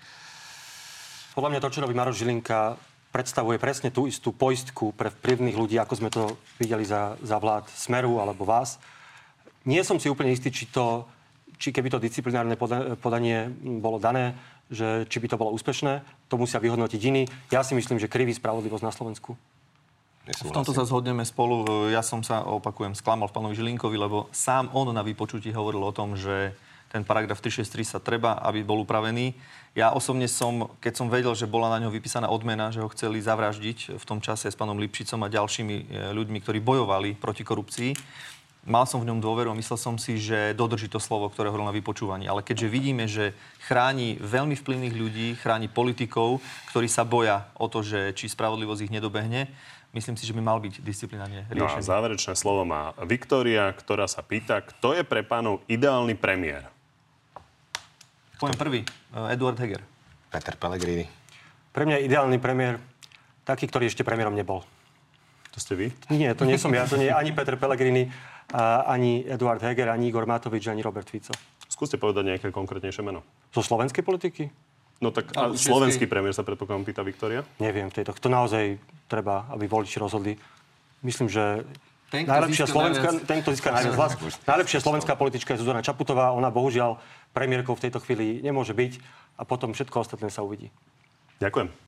Podľa mňa to, čo robí Maroš Žilinka, predstavuje presne tú istú poistku pre vplyvných ľudí, ako sme to videli za, za vlád Smeru alebo vás. Nie som si úplne istý, či, to, či keby to disciplinárne podanie bolo dané, že či by to bolo úspešné, to musia vyhodnotiť iní. Ja si myslím, že kriví spravodlivosť na Slovensku.
V tomto sa zhodneme spolu. Ja som sa, opakujem, sklamal v pánovi Žilinkovi, lebo sám on na vypočutí hovoril o tom, že ten paragraf 363 sa treba, aby bol upravený. Ja osobne som, keď som vedel, že bola na ňo vypísaná odmena, že ho chceli zavraždiť v tom čase s pánom Lipšicom a ďalšími e, ľuďmi, ktorí bojovali proti korupcii, mal som v ňom dôveru a myslel som si, že dodrží to slovo, ktoré hovoril na vypočúvaní. Ale keďže vidíme, že chráni veľmi vplyvných ľudí, chráni politikov, ktorí sa boja o to, že či spravodlivosť ich nedobehne, myslím si, že by mal byť disciplinárne riešený.
No a záverečné slovo má Viktória, ktorá sa pýta, kto je pre pánov ideálny premiér?
Poviem prvý. Eh, Eduard Heger.
Peter Pellegrini.
Pre mňa je ideálny premiér taký, ktorý ešte premiérom nebol.
To ste vy?
Nie, to nie som ja. To nie je ani Peter Pellegrini, ani Eduard Heger, ani Igor Matovič, ani Robert Fico.
Skúste povedať nejaké konkrétnejšie meno.
Zo slovenskej politiky?
No tak a slovenský premiér sa predpokladám pýta Viktória?
Neviem, tejto, to naozaj treba, aby voliči rozhodli. Myslím, že ten, najlepšia slovenská, najviac... ten, kto získa najviac hlas. Najlepšia slovenská politička je Zuzana Čaputová. Ona bohužiaľ premiérkou v tejto chvíli nemôže byť a potom všetko ostatné sa uvidí.
Ďakujem.